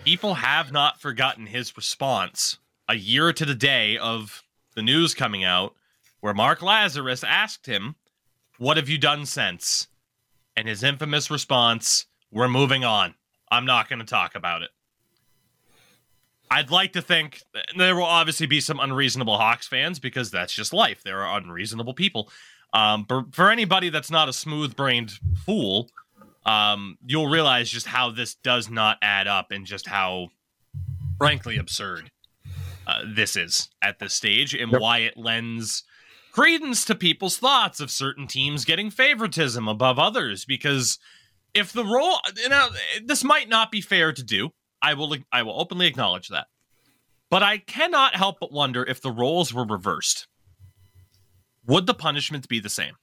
people have not forgotten his response a year to the day of the news coming out, where Mark Lazerus asked him, What have you done since? And his infamous response, We're moving on. I'm not going to talk about it. I'd like to think there will obviously be some unreasonable Hawks fans because that's just life. There are unreasonable people. Um, but for anybody that's not a smooth brained fool, um, you'll realize just how this does not add up and just how, frankly, absurd uh, this is at this stage and Yep. why it lends credence to people's thoughts of certain teams getting favoritism above others. Because if the role, you know, this might not be fair to do. I will, I will openly acknowledge that. But I cannot help but wonder if the roles were reversed. Would the punishments be the same?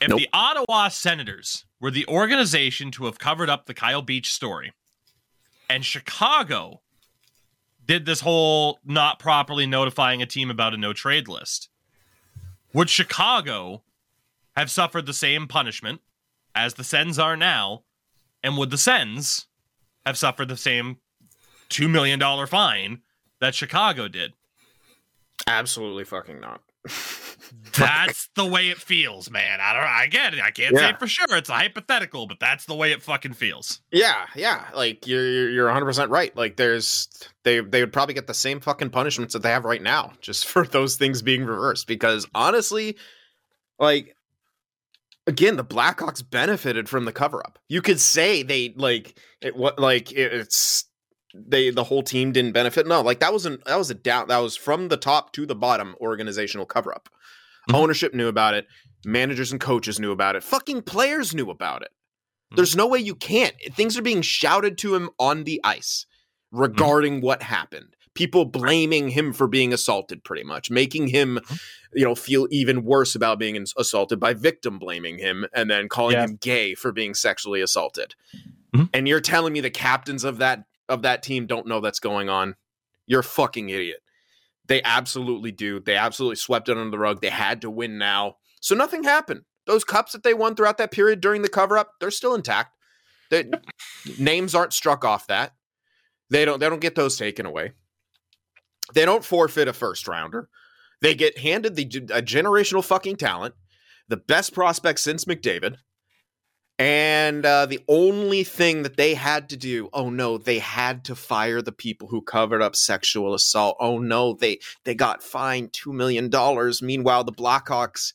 If Nope. the Ottawa Senators were the organization to have covered up the Kyle Beach story, and Chicago did this whole not properly notifying a team about a no trade list, would Chicago have suffered the same punishment as the Sens are now? And would the Sens have suffered the same $2 million fine that Chicago did? Absolutely fucking not. That's the way it feels, man. I don't. I get it. I can't say Yeah. it for sure. It's a hypothetical, but that's the way it fucking feels. Yeah, yeah. Like you're you're- you're 100 percent right. Like there's they they would probably get the same fucking punishments that they have right now, just for those things being reversed. Because honestly, like again, the Blackhawks benefited from the cover up. You could say they like it. What like it, it's they the whole team didn't benefit. No, like that was an that was a down that was from the top to the bottom organizational cover up. Mhm. Ownership knew about it. Managers and coaches knew about it. Fucking players knew about it. There's no way you can't. Things are being shouted to him on the ice regarding what happened. People blaming him for being assaulted, pretty much, making him, you know, feel even worse about being assaulted by victim blaming him and then calling Yeah. him gay for being sexually assaulted. Mhm. And you're telling me the captains of that of that team don't know that's going on? You're a fucking idiot. They absolutely do. They absolutely swept it under the rug. They had to win now. So nothing happened. Those cups that they won throughout that period during the cover up, they're still intact. The names aren't struck off that. They don't they don't get those taken away. They don't forfeit a first rounder. They get handed the a generational fucking talent, the best prospect since McDavid. And uh, the only thing that they had to do, oh no, they had to fire the people who covered up sexual assault. Oh no, they they got fined two million dollars. Meanwhile, the Blackhawks,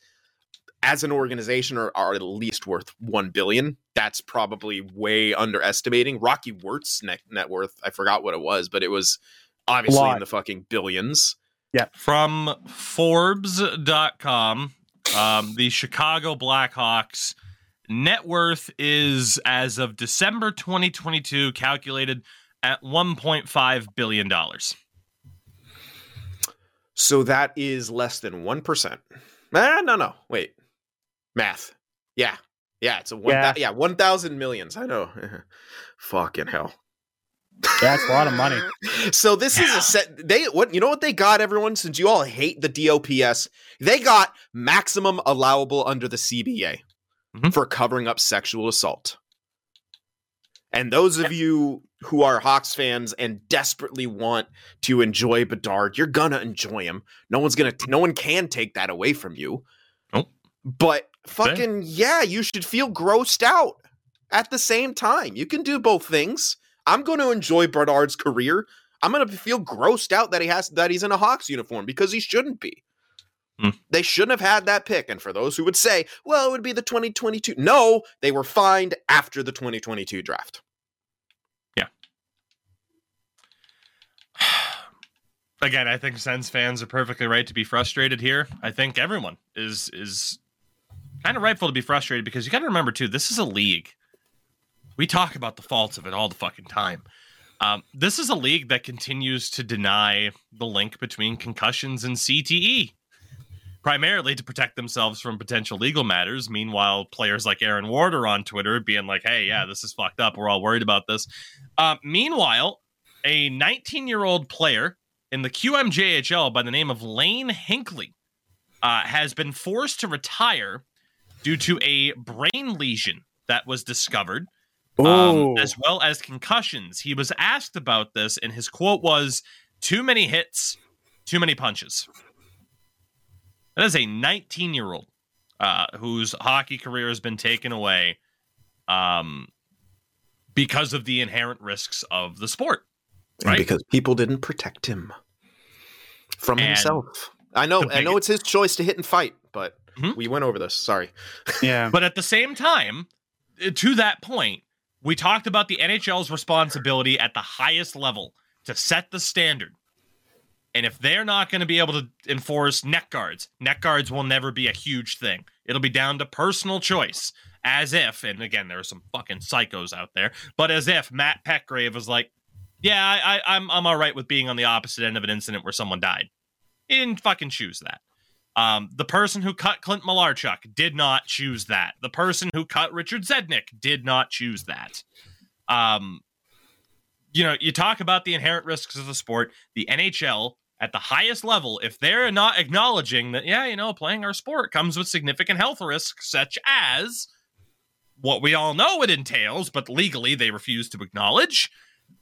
as an organization, are, are at least worth one billion. That's probably way underestimating. Rocky Wirtz net, net worth, I forgot what it was, but it was obviously in the fucking billions. Yeah. From Forbes.com, um, the Chicago Blackhawks net worth is, as of December 2022, calculated at $1.5 billion. So that is less than one percent. Ah, no, no, wait, math. Yeah, yeah, it's a one. Yeah. Yeah, yeah one thousand millions. I know. Fucking hell. That's a lot of money. So this is a set. They what you know what they got everyone since you all hate the DOPS. They got maximum allowable under the CBA Mhm. for covering up sexual assault. And those of you who are Hawks fans and desperately want to enjoy Bedard, you're gonna enjoy him. No one's gonna. No one can take that away from you. Nope. But fucking yeah, you should feel grossed out at the same time. You can do both things. I'm going to enjoy Bedard's career. I'm going to feel grossed out that he has that he's in a Hawks uniform because he shouldn't be. Hmm. They shouldn't have had that pick. And for those who would say, well, it would be the 2022. No, they were fined after the 2022 draft. Yeah. Again, I think Sens fans are perfectly right to be frustrated here. I think everyone is is kind of rightful to be frustrated because you got to remember too, this is a league. We talk about the faults of it all the fucking time. Um, this is a league that continues to deny the link between concussions and CTE. Primarily to protect themselves from potential legal matters. Meanwhile, players like Aaron Ward are on Twitter being like, hey, yeah, this is fucked up. We're all worried about this. Uh, meanwhile, a 19 year old player in the QMJHL by the name of Lane Hinkley uh, has been forced to retire due to a brain lesion that was discovered, um, as well as concussions. He was asked about this, and his quote was, Too many hits, too many punches. That is a 19 year old uh, whose hockey career has been taken away um, because of the inherent risks of the sport. Right? And because people didn't protect him from And himself. I know. the I know it's his choice to hit and fight, but Mhm. we went over this. Sorry. yeah. But at the same time, uh, to that point, we talked about the NHL's responsibility at the highest level to set the standard. And if they're not going to be able to enforce neck guards, neck guards will never be a huge thing. It'll be down to personal choice. As if, and again, there are some fucking psychos out there, but as if Matt Petgrave was like, "Yeah, I, I, I'm I'm all right with being on the opposite end of an incident where someone died." He didn't fucking choose that. Um, the person who cut Clint Malarchuk did not choose that. The person who cut Richard Zednik did not choose that. Um, you know, you talk about the inherent risks of the sport. The NHL at the highest level, if they're not acknowledging that, yeah, you know, playing our sport comes with significant health risks, such as what we all know it entails, but legally they refuse to acknowledge,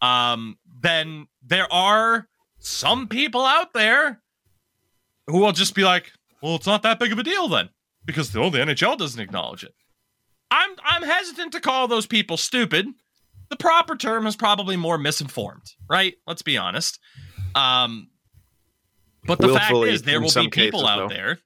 um, then there are some people out there who will just be like, well, it's not that big of a deal then, because oh, the NHL doesn't acknowledge it. I'm I'm hesitant to call those people stupid. The proper term is probably more misinformed, right? Let's be honest. Um, but the fact is, there will be people cases, out though. there.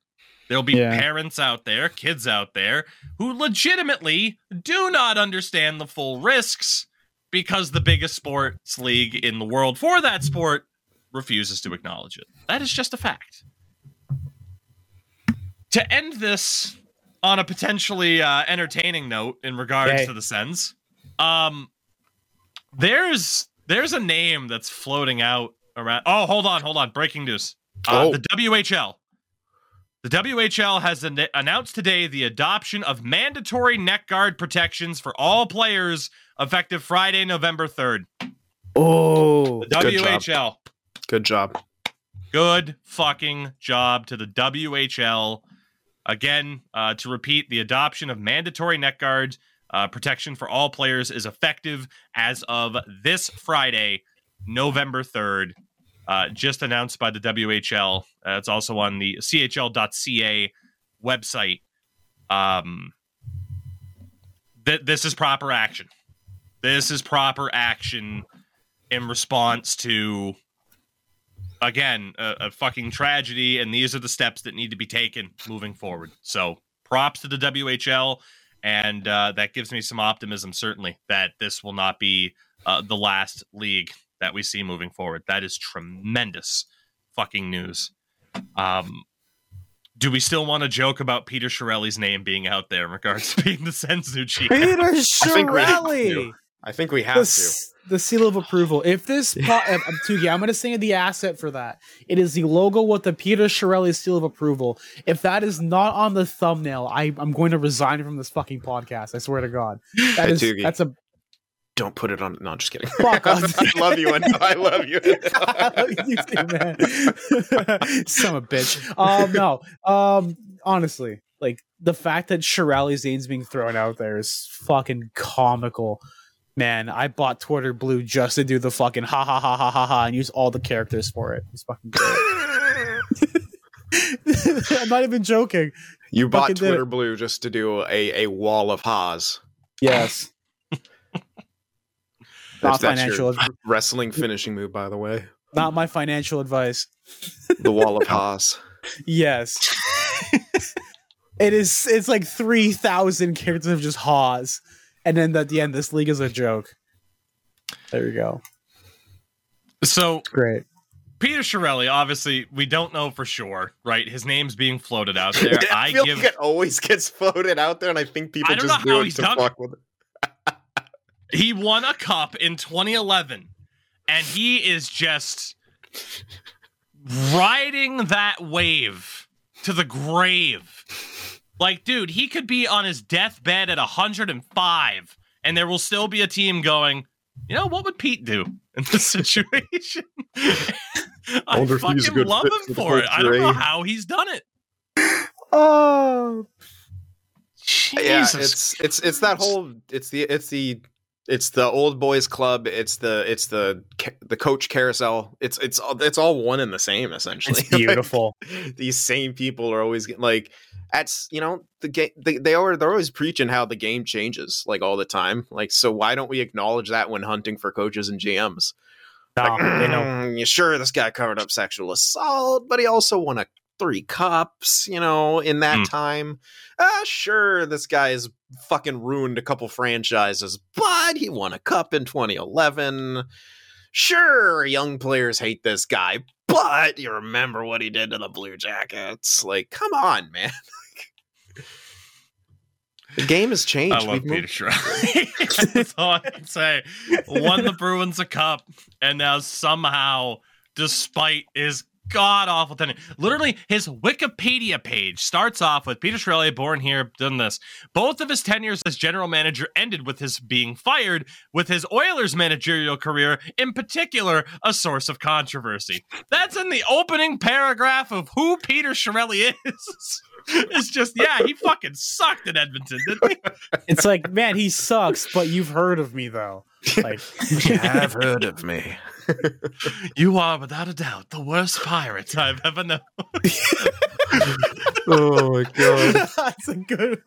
There'll be Yeah. parents out there, kids out there who legitimately do not understand the full risks because the biggest sports league in the world for that sport refuses to acknowledge it. That is just a fact. To end this on a potentially uh, entertaining note in regards Yay. to the Sens, um, there's there's a name that's floating out around. Oh, hold on, hold on! Breaking news: uh, Oh. the WHL. The WHL has an- announced today the adoption of mandatory neck guard protections for all players effective Friday, November 3rd. Oh, The WHL. Good job. Good fucking job to the WHL. Again, uh, to repeat, the adoption of mandatory neck guard uh, protection for all players is effective as of this Friday, November 3rd. Uh, just announced by the WHL. Uh, it's also on the CHL.ca website. Um, th- this is proper action. This is proper action in response to again a, a fucking tragedy and these are the steps that need to be taken moving forward so props to the whl and uh, that gives me some optimism certainly that this will not be uh, the last league that we see moving forward that is tremendous fucking news um do we still want to joke about Peter Chiarelli's name being out there in regards to being the Sens new chief? Peter think we have Chiarelli. To. I think we have the, to. the seal of approval. If this, po- um, Tougie, I'm going to say the asset for that. It is the logo with the Peter Chiarelli seal of approval. If that is not on the thumbnail, I, I'm going to resign from this fucking podcast. I swear to God. That Hey, is Tougie. that's a Don't put it on. No, I'm just kidding. Fuck off. I love you. and I love you. you too, man. Son of a bitch. Um, no. Um, honestly, like the fact that Chiarelli's Zane's being thrown out there is fucking comical. Man, I bought Twitter Blue just to do the fucking ha ha ha ha ha ha and use all the characters for it. It's fucking great. I'm not even joking. you bought Fucking Twitter. Blue just to do a, a wall of Haas. Yes. not That's financial. your wrestling finishing move, by the way. Not my financial advice. The wall of Haas. Yes. it is it's like 3000 characters of just Haws. And then at the end this league is a joke. There you go. So Great. Peter Chiarelli, obviously, we don't know for sure, right? His name's being floated out there. I, I feel give like it always gets floated out there, and I think people I don't just know how do it he's to done fuck with it. he won a cup in 2011 and he is just riding that wave to the grave. Like, dude, he could be on his deathbed at 105, and there will still be a team going, you know, what would Pete do in this situation? I wonder if he's a fucking good love him for the for it. I don't know how he's done it. Oh, Jesus. yeah, it's it's it's that whole it's the it's the it's the old boys club. It's the it's the the coach carousel. It's it's all it's all one and the same essentially. it's beautiful. Like, these same people are always getting like at you know the game they, they are they're always preaching how the game changes like all the time. Like so why don't we acknowledge that when hunting for coaches and GMs? No, Like, they know. "Mm, sure, this guy covered up sexual assault, but he also won a three cups, you know, in that Hmm. time. Ah, sure, this guy has fucking ruined a couple franchises, but he won a cup in 2011. Sure, young players hate this guy, but you remember what he did to the Blue Jackets. Like, come on, man. the game has changed. I love We've Peter Chiarelli. That's all I can say. Won the Bruins a cup, and now somehow, despite his god awful tenure, literally his Wikipedia page starts off with Peter Chiarelli, born here, done this. Both of his tenures as general manager ended with his being fired, with his Oilers managerial career, in particular, a source of controversy. That's in the opening paragraph of who Peter Chiarelli is. It's just, yeah, he fucking sucked in Edmonton, didn't he? It's like, man, he sucks, but you've heard of me though. Like, You have heard of me. You are, without a doubt, the worst pirate I've ever known. oh my god. that's a good.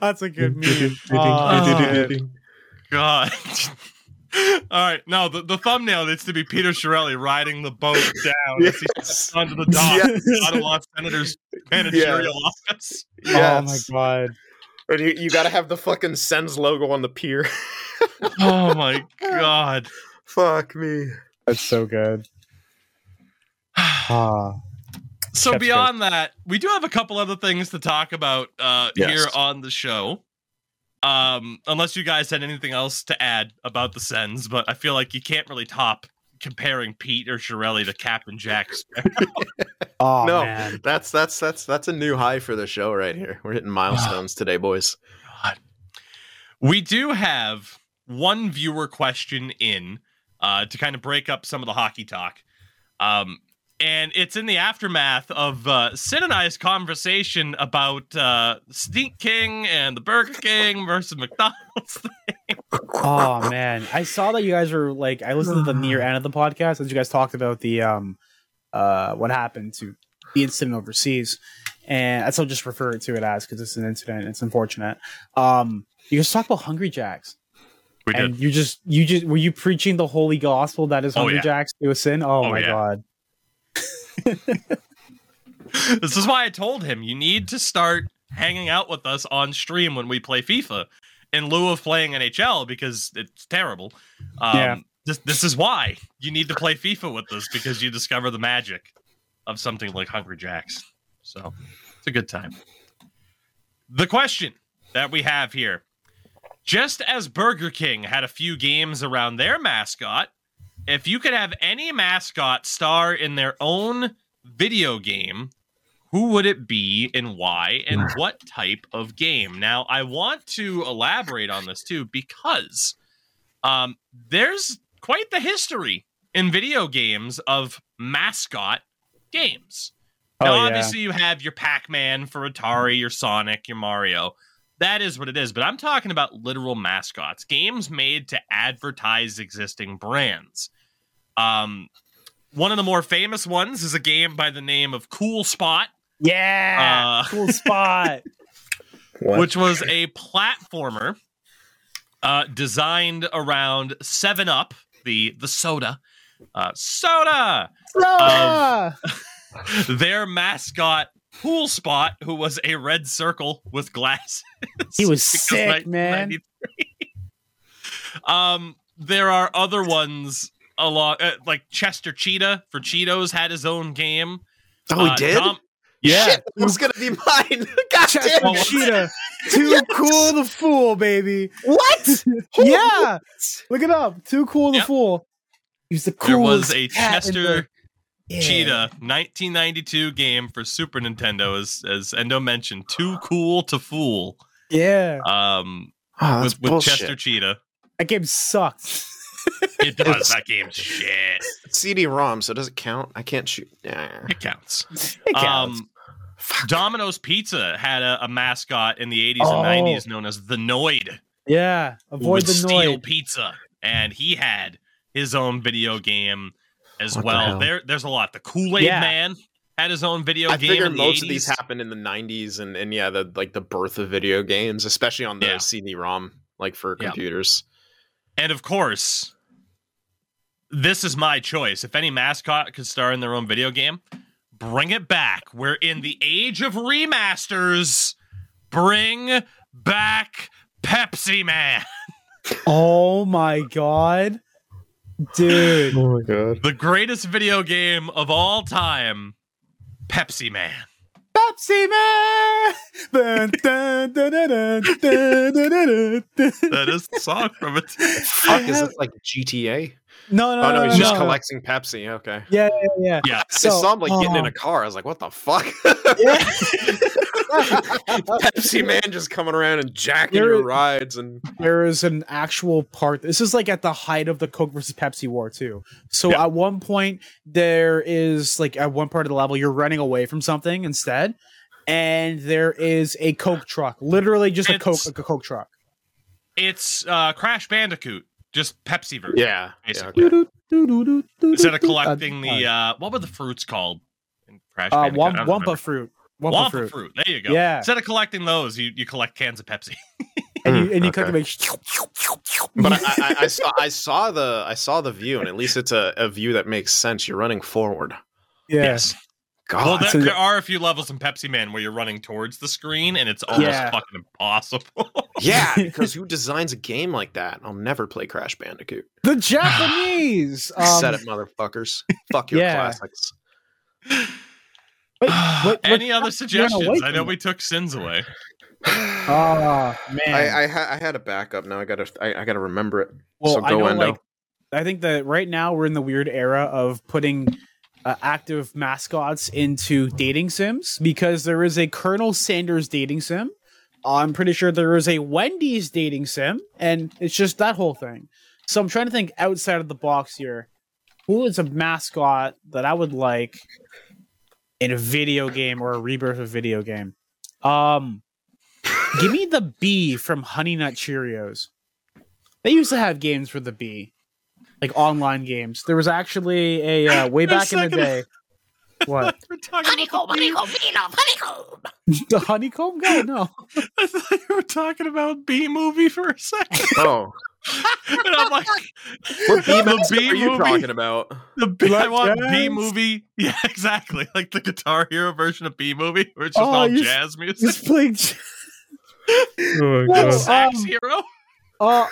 That's a good meme. Oh, oh God. All right, no, the, the thumbnail needs to be Peter Chiarelli riding the boat down as he Yes. onto the dock Yes. Ottawa Senators managerial office. oh my god. Or you, you got to have the fucking Sens logo on the pier. Oh my God. Fuck me. That's so good. Ah, So Chef's beyond that, we do have a couple other things to talk about uh, Yes. here on the show. Um, unless you guys had anything else to add about the Sens, but I feel like you can't really top comparing Pete or Chiarelli to Captain Jack Sparrow. oh no, man. that's that's that's that's a new high for the show right here. We're hitting milestones today, boys. God. We do have one viewer question in uh, to kind of break up some of the hockey talk. Um, and it's in the aftermath of uh, Sid and I's conversation about uh, Sneak King and the Burger King versus McDonald's. Oh man, I saw that you guys were like, I listened to the near end of the podcast as you guys talked about the um, uh, what happened to the incident overseas, and that's what I'll just refer to it as because it's an incident. It's unfortunate. Um, you guys talk about Hungry Jacks, We and you just you just were you preaching the holy gospel that is Oh, Hungry yeah. Jacks to a sin? Oh, Oh, my yeah. god. this is why I told him you need to start hanging out with us on stream when we play FIFA in lieu of playing NHL because it's terrible. Um, Yeah. This, this is why you need to play FIFA with us because you discover the magic of something like Hungry Jacks. So it's a good time. The question that we have here just as Burger King had a few games around their mascot, if you could have any mascot star in their own video game, who would it be and why and what type of game? Now, I want to elaborate on this too because um, there's quite the history in video games of mascot games. Now, Oh, yeah. obviously, you have your Pac Man for Atari, your Sonic, your Mario. That is what it is. But I'm talking about literal mascots, games made to advertise existing brands. Um, one of the more famous ones is a game by the name of Cool Spot, Yeah, Uh, cool spot. which was a platformer uh, designed around Seven Up, the the soda. Uh, soda. Ah! Their mascot, Cool Spot, who was a red circle with glasses. He was Because sick, man. um, there are other ones along, uh, like Chester Cheetah for Cheetos had his own game. Oh, he Uh, did? Dom- yeah, Shit, that was gonna be mine. God Chester damn it. Cheetah, too cool the fool, baby. What? yeah, look it up. Too cool the Yep. fool. He was the there was a cat in Chester. The- Yeah. Cheetah, 1992 game for Super Nintendo, as as Endo mentioned, too cool to fool. Yeah. Um, Oh, with, with. Chester Cheetah, That game sucked. it does. that game's shit. CD-ROM, so does it count? I can't shoot. Yeah. It counts. It counts. Um, Domino's Pizza had a, a mascot in the 80s Oh. and 90s known as the Noid. yeah. who Avoid would the steal noise. pizza, and he had his own video game as What well. hell? There, there's a lot. The Kool Aid Yeah. Man had his own video I game. figured in most 80s. of these happened in the 90s and, and yeah, the like the birth of video games, especially on the Yeah. CD-ROM, like for Yeah. computers. And of course, this is my choice. If any mascot could star in their own video game, bring it back. We're in the age of remasters. Bring back Pepsi Man. Oh my god. Dude. Oh my god. The greatest video game of all time, Pepsi Man. Pepsi Man. that is the song from it. Fuck, is this like GTA? No, no, oh, no, no, he's no, just no. collecting Pepsi. Okay. Yeah, yeah, yeah. yeah. So, I saw him like uh, getting in a car. I was like, what the fuck? Yeah. Pepsi man just coming around and jacking There your rides and there is an actual part. This is like at the height of the Coke versus Pepsi war too. So Yeah. at one point there is like at one part of the level you're running away from something instead, and there is a Coke truck, literally just a Coke It's- a Coke truck. It's uh, Crash Bandicoot, just Pepsi version. yeah. yeah okay. Instead of collecting the uh, what were the fruits called in Crash uh, Bandicoot? Wamp- I don't Wumpa fruit. Wumpa, Wumpa fruit. fruit. There you go. Yeah. Instead of collecting those, you, you collect cans of Pepsi. And you Mm, and you okay. click the But I, I, I saw I saw the I saw the view, and at least it's a, a view that makes sense. You're running forward. yeah. Yes. God, Well, there, so- there are a few levels in Pepsi Man where you're running towards the screen, and it's almost Yeah. fucking impossible. yeah, because who designs a game like that? I'll never play Crash Bandicoot. The Japanese. Um, Set it, motherfuckers. Fuck your yeah. classics. Wait, what- what- Any other suggestions? I know we took sins away. Oh man. I I, ha- I had a backup. Now I gotta I, I gotta remember it. Well, so I go know, Endo. like, I think that right now we're in the weird era of putting uh, active mascots into dating sims because there is a Colonel Sanders dating sim. I'm pretty sure there is a Wendy's dating sim, and it's just that whole thing. So I'm trying to think outside of the box here. Who is a mascot that I would like in a video game or a rebirth of video game? Um, give me the bee from Honey Nut Cheerios. They used to have games for the bee, like online games. There was actually a uh, way Wait a back in the day. What We're talking about the honeycomb. the honeycomb guy? No, I thought you were talking about B movie for a second. Oh, and I'm like, what B the B are you movie. talking about? The B, I Black want B movie. Yeah, exactly. Like the Guitar Hero version of B movie, where it's just Oh, all you- jazz music. he's playing. Oh God. Sax Um, Hero. Oh,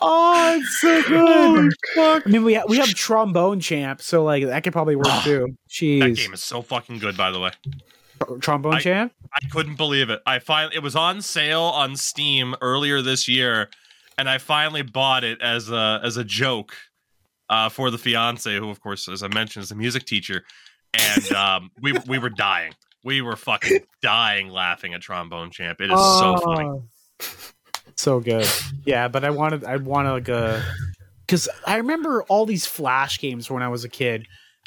oh, it's so good. I mean, we ha- we have trombone champ, so like that could probably work too. That game is so fucking good, by the way. Tr- trombone I- champ. I couldn't believe it. I finally it was on sale on Steam earlier this year, and I finally bought it as a as a joke uh, for the fiance, who of course, as I mentioned, is a music teacher, and um, we we were dying. We were fucking dying laughing at Trombone Champ. It is so funny. Oh, So good. Yeah, but I wanted I wanted like a because I remember all these flash games when I was a kid.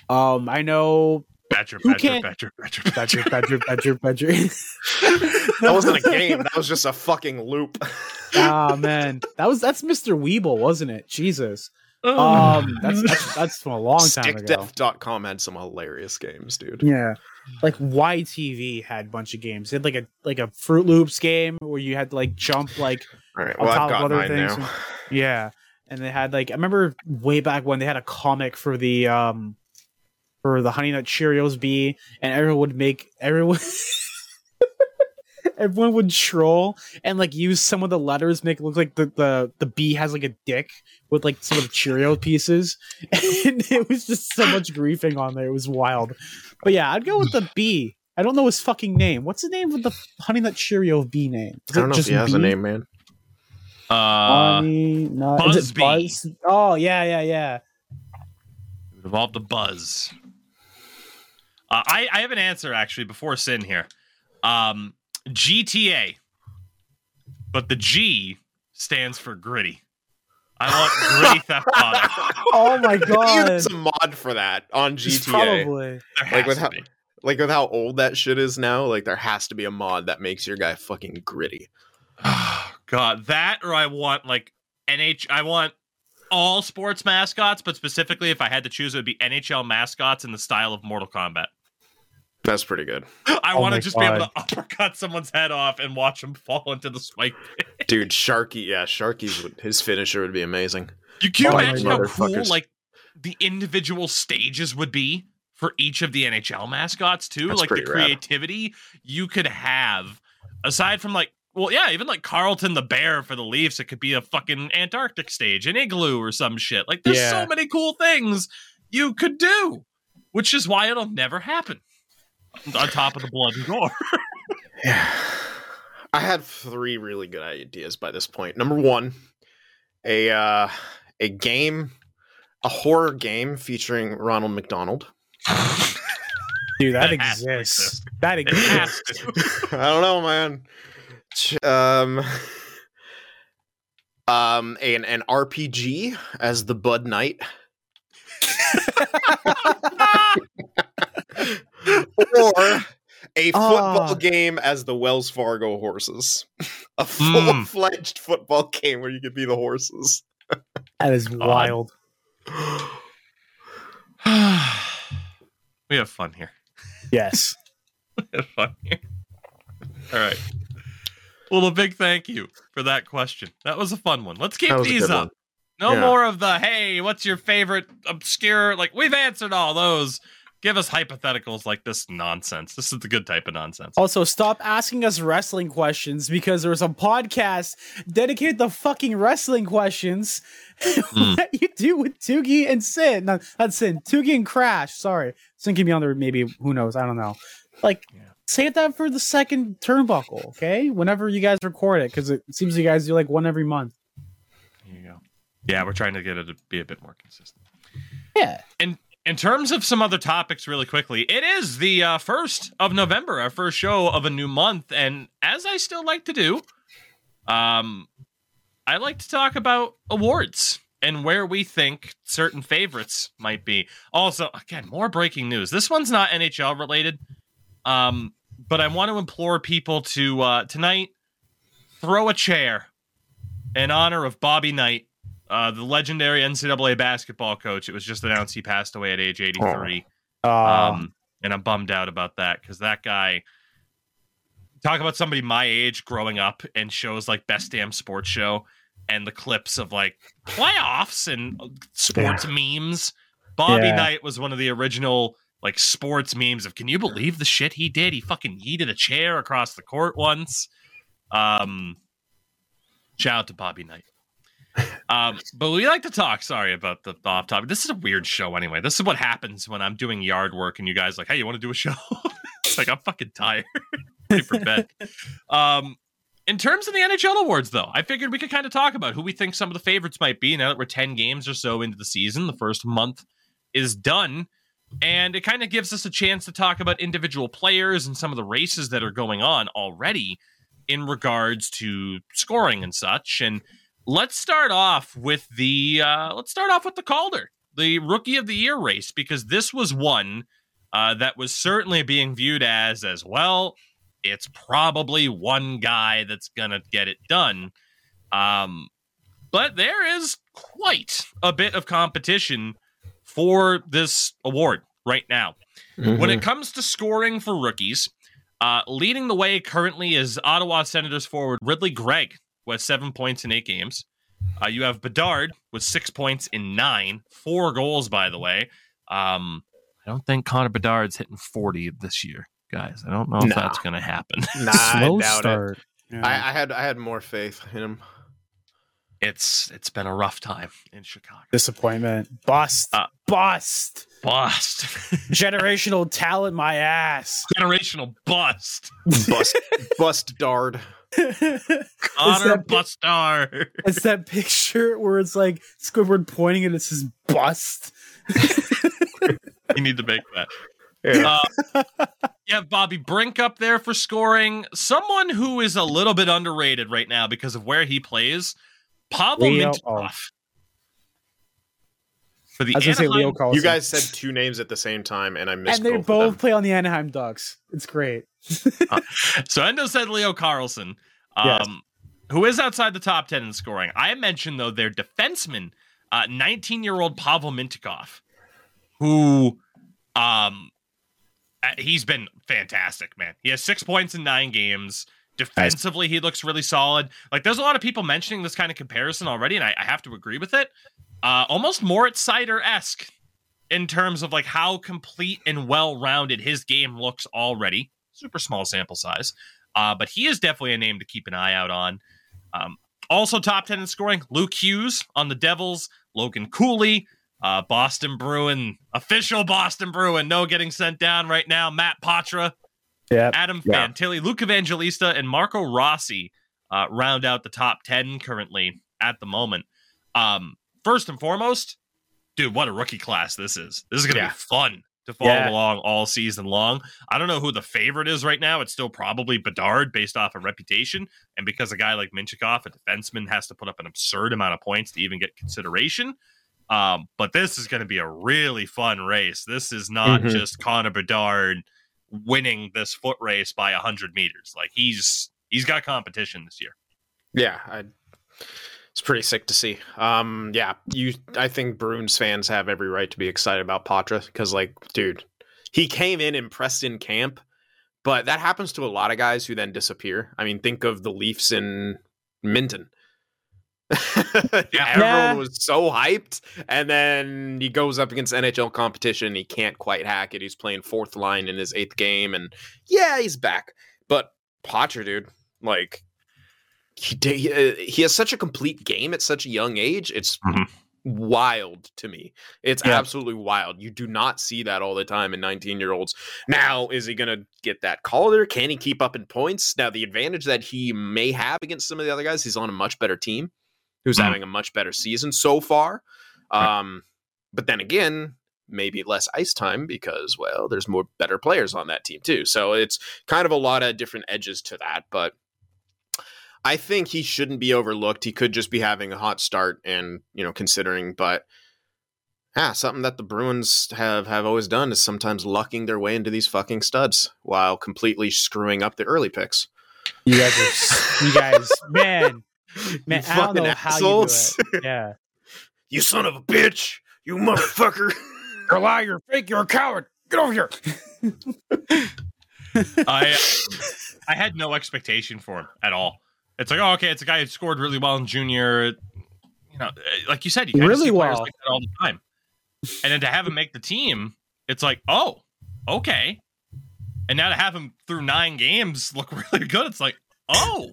Um, I know Badger, Who badger, can't- badger, badger, Badger, badger. Badger, Badger, Badger. That wasn't a game. That was just a fucking loop. Ah man, that was that's Mr. Weebl, wasn't it? Jesus. Oh. Um, that's that's, that's from a long time ago. Stickdeath.com had some hilarious games, dude. Yeah. Like YTV had a bunch of games. They had like a like a Froot Loops game where you had to like jump like All right, On well, top I've of got other mine things. now. Yeah, and they had like I remember way back when they had a comic for the um for the Honey Nut Cheerios bee, and everyone would make everyone everyone would troll and like use some of the letters make it look like the the the bee has like a dick with like some of the Cheerio pieces, and it was just so much griefing on there. It was wild, but yeah, I'd go with the bee. I don't know his fucking name. What's the name of the Honey Nut Cheerio bee name? Is I don't it know if he has a name, man. Uh, Honey Nut- is it Buzz? Oh yeah, yeah, yeah. It Evolve the buzz. Uh, I I have an answer actually before Cyn here. Um, GTA, but the G stands for gritty. I want gritty theft auto. Oh my god! There's a mod for that on GTA. Probably. Like has with how- Like with how old that shit is now, like there has to be a mod that makes your guy fucking gritty. God, that or I want like NH. I want all sports mascots, but specifically, if I had to choose, it would be NHL mascots in the style of Mortal Kombat. That's pretty good. I Oh want to just be able to uppercut someone's head off and watch him fall into the spike pit. Dude, Sharky, yeah, Sharky's his finisher would be amazing. You can you Oh imagine how cool like the individual stages would be for each of the NHL mascots too? That's like the pretty rad. creativity you could have aside from like well, yeah, even like Carlton the Bear for the Leafs, it could be a fucking Antarctic stage, an igloo or some shit. Like there's Yeah. so many cool things you could do, which is why it'll never happen. On top of the blood and gore. Yeah. I had three really good ideas by this point. Number one, a uh, a game, a horror game featuring Ronald McDonald. Dude, that, That exists. That exists. I don't know, man. Ch- Um, um, an an RPG as the Bud Knight, or a football Ah. game as the Wells Fargo horses. a Mm. full fledged football game where you could be the horses. That is wild. we have fun here. Yes. We have fun here. All right. Well, a big thank you for that question. That was a fun one. Let's keep That was a these up. one. No Yeah. more of the hey, what's your favorite obscure? Like we've answered all those. Give us hypotheticals like this nonsense. This is the good type of nonsense. Also, stop asking us wrestling questions because there's a podcast dedicated to fucking wrestling questions. Hmm. what you do with Tougie and Cyn? Not, not Cyn. Tougie and Crash. Sorry, Cyn can be on there. Maybe who knows? I don't know. Like, Yeah. save that for the second turnbuckle, okay? Whenever you guys record it, because it seems you guys do like one every month. Here you go. Yeah, we're trying to get it to be a bit more consistent. Yeah. In terms of some other topics, really quickly, it is the uh, first of November, our first show of a new month, and as I still like to do, um, I like to talk about awards and where we think certain favorites might be. Also, again, more breaking news. This one's not NHL related, um, but I want to implore people to uh, tonight throw a chair in honor of Bobby Knight, uh, the legendary NCAA basketball coach. It was just announced he passed away at age 83. Uh, Um, and I'm bummed out about that because that guy, talk about somebody my age growing up and shows like Best Damn Sports Show and the clips of like playoffs and uh, sports memes. Bobby Yeah. Knight was one of the original like sports memes of can you believe the shit he did? He fucking yeeted a chair across the court once. Um, shout out to Bobby Knight. Um, but we like to talk. Sorry about the, off topic. This is a weird show anyway. This is what happens when I'm doing yard work and you guys like, hey, you want to do a show? it's like I'm fucking tired. Ready for bed. Um, in terms of the NHL awards, though, I figured we could kind of talk about who we think some of the favorites might be. Now that we're ten games or so into the season, the first month is done, and it kind of gives us a chance to talk about individual players and some of the races that are going on already in regards to scoring and such. And let's start off with the uh, let's start off with the Calder, the Rookie of the Year race, because this was one uh, that was certainly being viewed as as well. It's probably one guy that's gonna get it done. Um, but there is quite a bit of competition for this award right now. When it comes to scoring for rookies, uh, leading the way currently is Ottawa Senators forward Ridly Greig with seven points in eight games. Uh, you have Bedard with six points in nine, four goals, by the way. Um, I don't think Connor Bedard's hitting 40 this year, guys. I don't know if Nah. that's going to happen. nah, slow I start. Yeah. I, I had I had more faith in him. It's it's been a rough time in Chicago. Disappointment. Bust. Uh, Bust. Bust. Generational talent, my ass. Generational bust. Bust bust dard. Connor that- Bustard. It's that picture where it's like Squidward pointing and it says bust. you need to make that. Yeah. Uh, you have Bobby Brink up there for scoring. Someone who is a little bit underrated right now because of where he plays. Pavel Leo- Mintyukov. For the I was gonna say Leo Carlsson. You guys said two names at the same time, and I missed it. and they both, both of them. play on the Anaheim Ducks. It's great. So Endo said Leo Carlsson, um, Yes. who is outside the top 10 in scoring. I mentioned, though, their defenseman, 19 year old Pavel Mintyukov, who um, uh, he's been fantastic, man. He has six points in nine games. Defensively, he looks really solid. Like, there's a lot of people mentioning this kind of comparison already, and I, I have to agree with it. Uh, almost Moritz Seider esque in terms of like how complete and well rounded his game looks already. Super small sample size, uh, but he is definitely a name to keep an eye out on. Um, also, top 10 in scoring Luke Hughes on the Devils, Logan Cooley, uh, Boston Bruin, official Boston Bruin, no getting sent down right now. Matt Poitras, Yeah. Adam Yeah. Fantilli, Luke Evangelista, and Marco Rossi uh, round out the top 10 currently at the moment. Um, first and foremost, dude, what a rookie class this is. This is going to Yeah. be fun to follow Yeah. along all season long. I don't know who the favorite is right now. It's still probably Bedard based off of reputation. And because a guy like Mintyukov, a defenseman, has to put up an absurd amount of points to even get consideration. Um, but this is going to be a really fun race. This is not Mhm. just Connor Bedard winning this foot race by 100 meters. Like he's he's got competition this year. Yeah, I, it's pretty sick to see. Um, yeah, you. I think Bruins fans have every right to be excited about Poitras because, like, dude, he came in impressed in camp, but that happens to a lot of guys who then disappear. I mean, think of the Leafs in Minten. Yeah, Everyone Yeah. was so hyped, and then he goes up against NHL competition. He can't quite hack it. He's playing fourth line in his eighth game, and yeah, he's back. But Poitras, dude, like he uh, he has such a complete game at such a young age. It's Mhm. wild to me. It's Yeah. absolutely wild. You do not see that all the time in 19 year olds. Now, is he going to get that Calder? Can he keep up in points? Now, the advantage that he may have against some of the other guys, he's on a much better team who's Mhm. having a much better season so far. Um, but then again, maybe less ice time because, well, there's more better players on that team too. So it's kind of a lot of different edges to that. But I think he shouldn't be overlooked. He could just be having a hot start and, you know, considering, but yeah, something that the Bruins have have always done is sometimes lucking their way into these fucking studs while completely screwing up the early picks. You guys are, you guys, man, man, You I don't fucking know how assholes. you do it. Yeah. You son of a bitch! You motherfucker! You're a liar, you're fake, you're a coward. Get over here. I I had no expectation for him at all. It's like, oh, okay, it's a guy who scored really well in junior. You know, uh, like you said, you Really see well. like that all the time. And then to have him make the team, it's like, oh, okay. And now to have him through nine games look really good, it's like, oh,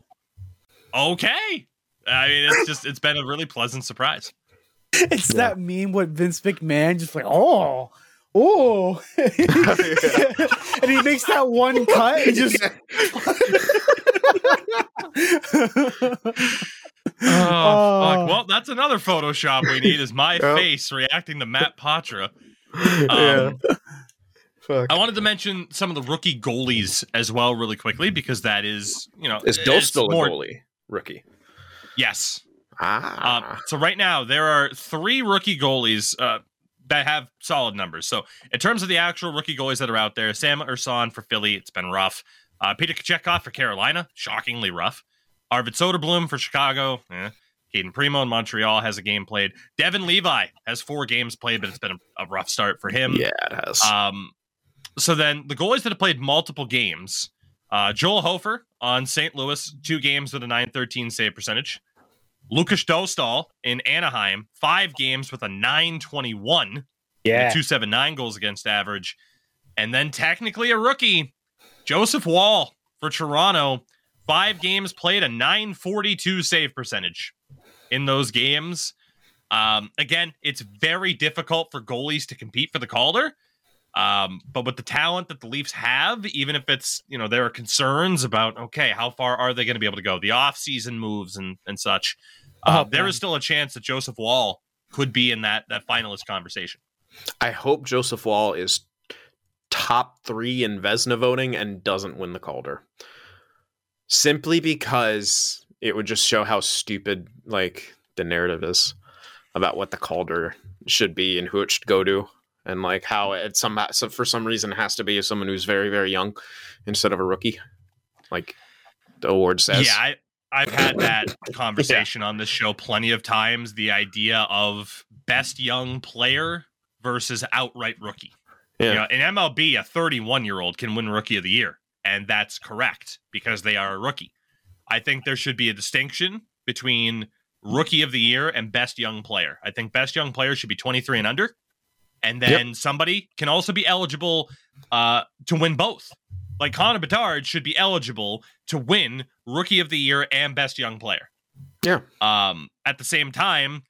okay. I mean, it's just it's been a really pleasant surprise. It's that meme with Vince McMahon just like, oh, oh. and he makes that one cut and just. Oh, Oh. fuck. Well, that's another Photoshop we need is my Yep. face reacting to Matt Poitras. yeah. Um, Fuck. I wanted to mention some of the rookie goalies as well, really quickly, because that is, you know, Is it's Dostal a more- goalie rookie? Yes. Ah, Um, so right now there are three rookie goalies uh, that have solid numbers. So in terms of the actual rookie goalies that are out there, Sam Ersson for Philly, it's been rough. Uh, Peter Kochetkov for Carolina, shockingly rough. Arvid Soderblom for Chicago. Eh. Cayden Primeau in Montreal has a game played. Devin Levi has four games played, but it's been a, a rough start for him. yeah, it has. Um, so then the goalies that have played multiple games, uh, Joel Hofer on St. Louis, two games with a 913 save percentage. Lukas Dostal in Anaheim, five games with a 921 and a yeah. 279 goals against average. And then technically a rookie, Joseph Woll for Toronto, five games played a 942 save percentage in those games. Um, again, it's very difficult for goalies to compete for the Calder. Um, but with the talent that the Leafs have, even if it's, you know, there are concerns about, okay, how far are they going to be able to go? The off-season moves and, and such. Uh, Oh, there man. is still a chance that Joseph Woll could be in that, that finalist conversation. I hope Joseph Woll is top three in Vezina voting and doesn't win the Calder. Simply because it would just show how stupid like the narrative is about what the Calder should be and who it should go to. And like how it some so for some reason has to be someone who's very, very young instead of a rookie. Like the award says. Yeah, I, I've had that conversation on this show plenty of times. The idea of best young player versus outright rookie. Yeah. You know, in MLB, a 31 year old can win Rookie of the Year, and that's correct because they are a rookie. I think there should be a distinction between Rookie of the Year and Best Young Player. I think Best Young Player should be 23 and under, and then somebody can also be eligible uh, to win both. Like Connor Bedard should be eligible to win Rookie of the Year and Best Young Player. Yeah. Um, at the same time,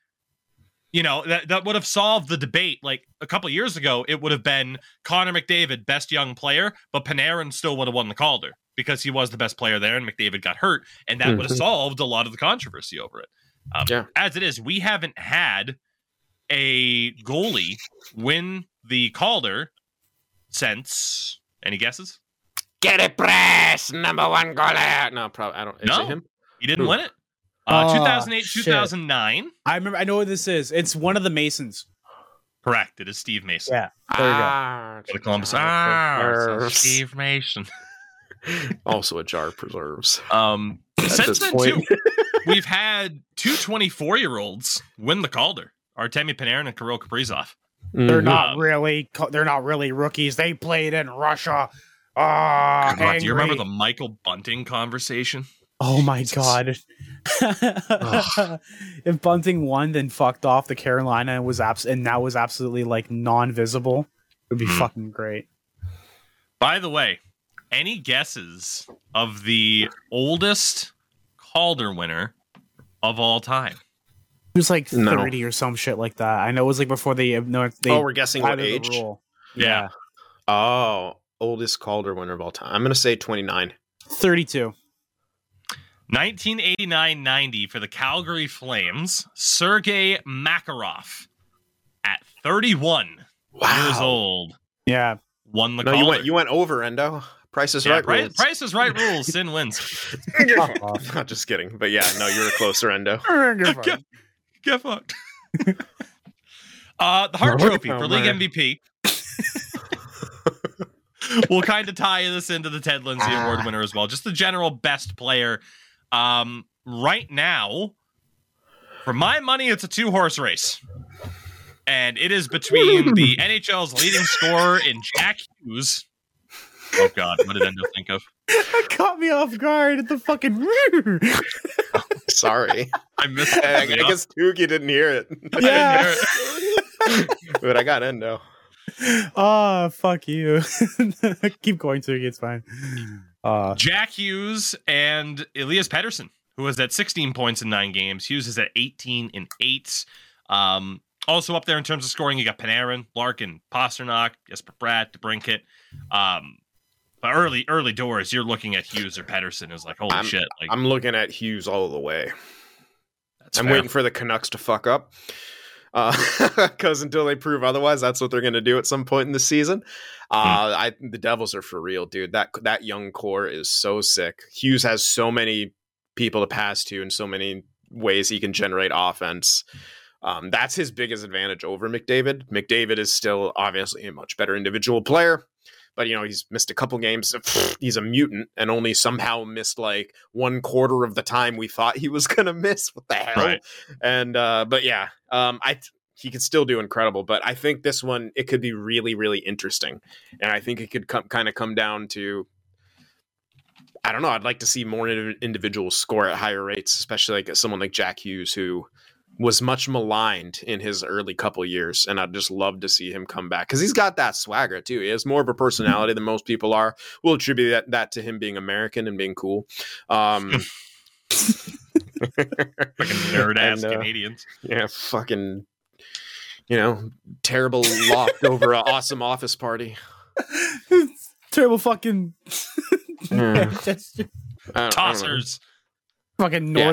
you know that that would have solved the debate. Like a couple years ago, it would have been Connor McDavid, best young player, but Panarin still would have won the Calder because he was the best player there, and McDavid got hurt, and that would have Mhm. solved a lot of the controversy over it. Um, Yeah. As it is, we haven't had a goalie win the Calder since. Any guesses? Get it, press number one goalie. No, probably I don't. Is No. it him? He didn't Who? win it. Uh, Oh, 2008, shit. 2009. I remember. I know what this is. It's one of the Masons. Correct. It is Steve Mason. Yeah. There you go. Ah, For the Columbus. jar Ah, of so preserves. Steve Mason. also a jar of preserves. Um, since then, point. too, we've had two 24 year olds win the Calder Artemi Panarin and Kirill Kaprizov. They're Mhm. not Um, really. They're not really rookies. They played in Russia. Ah, God, do you remember the Michael Bunting conversation? Oh my god! if Bunting won, then fucked off the Carolina and was abs- and that was absolutely like non-visible. It would be Hmm. fucking great. By the way, any guesses of the oldest Calder winner of all time? It was like No. thirty or some shit like that. I know it was like before they no they oh, we're guessing what age? rule. Yeah. Oh, oldest Calder winner of all time. I'm gonna say 29. thirty-two. 1989-90 for the Calgary Flames, Sergei Makarov at 31 years old Yeah, won the No, Calder. you went you went over Endo. Price is yeah, right. Price, rules. Price is right rules. Cyn wins. Fuck off. Not just kidding, but yeah, no, you were closer, Endo. You're fine. Get fucked. uh, the Hart Trophy for league man. MVP. we'll kind of tie this into the Ted Lindsay Award winner as well. Just the general best player. Um, right now, for my money, it's a two horse race. And it is between the NHL's leading scorer in Jack Hughes. Oh God, what did Endo think of? That caught me off guard at the fucking. Sorry, I missed I, I guess Tougie didn't hear it, yeah. but I got Endo. oh fuck you. Keep going to it's fine. Uh, Jack Hughes and Elias Pettersson, who was at 16 points in nine games. Hughes is at 18 in eight. Um, also up there in terms of scoring, you got Panarin, Larkin, Pastrnak, Jesper Bratt, DeBrincat. Um, but early early doors, you're looking at Hughes or Pettersson is like holy I'm- shit. Like I'm looking at Hughes all the way. that's I'm fair. waiting for the Canucks to fuck up. Because until they prove otherwise, that's what they're going to do at some point in the season. Uh, I the Devils are for real, dude. That that young core is so sick. Hughes has so many people to pass to, and so many ways he can generate offense. Um, that's his biggest advantage over McDavid. McDavid is still obviously a much better individual player, but you know he's missed a couple games. He's a mutant and only somehow missed like one quarter of the time we thought he was gonna miss. What the hell? Right. And uh, but yeah, um, I he could still do incredible. But I think this one it could be really really interesting, and I think it could come kind of come down to. I don't know. I'd like to see more indiv- individuals score at higher rates, especially like someone like Jack Hughes, who was much maligned in his early couple years, and I'd just love to see him come back because he's got that swagger too. He has more of a personality than most people are. We'll attribute that, that to him being American and being cool. Um, Fucking nerd ass And, uh, Canadians. yeah, fucking, you know, terrible loft over an awesome office party. terrible fucking Yeah. Manchester- I don't- I don't know. Tossers. fucking Yeah.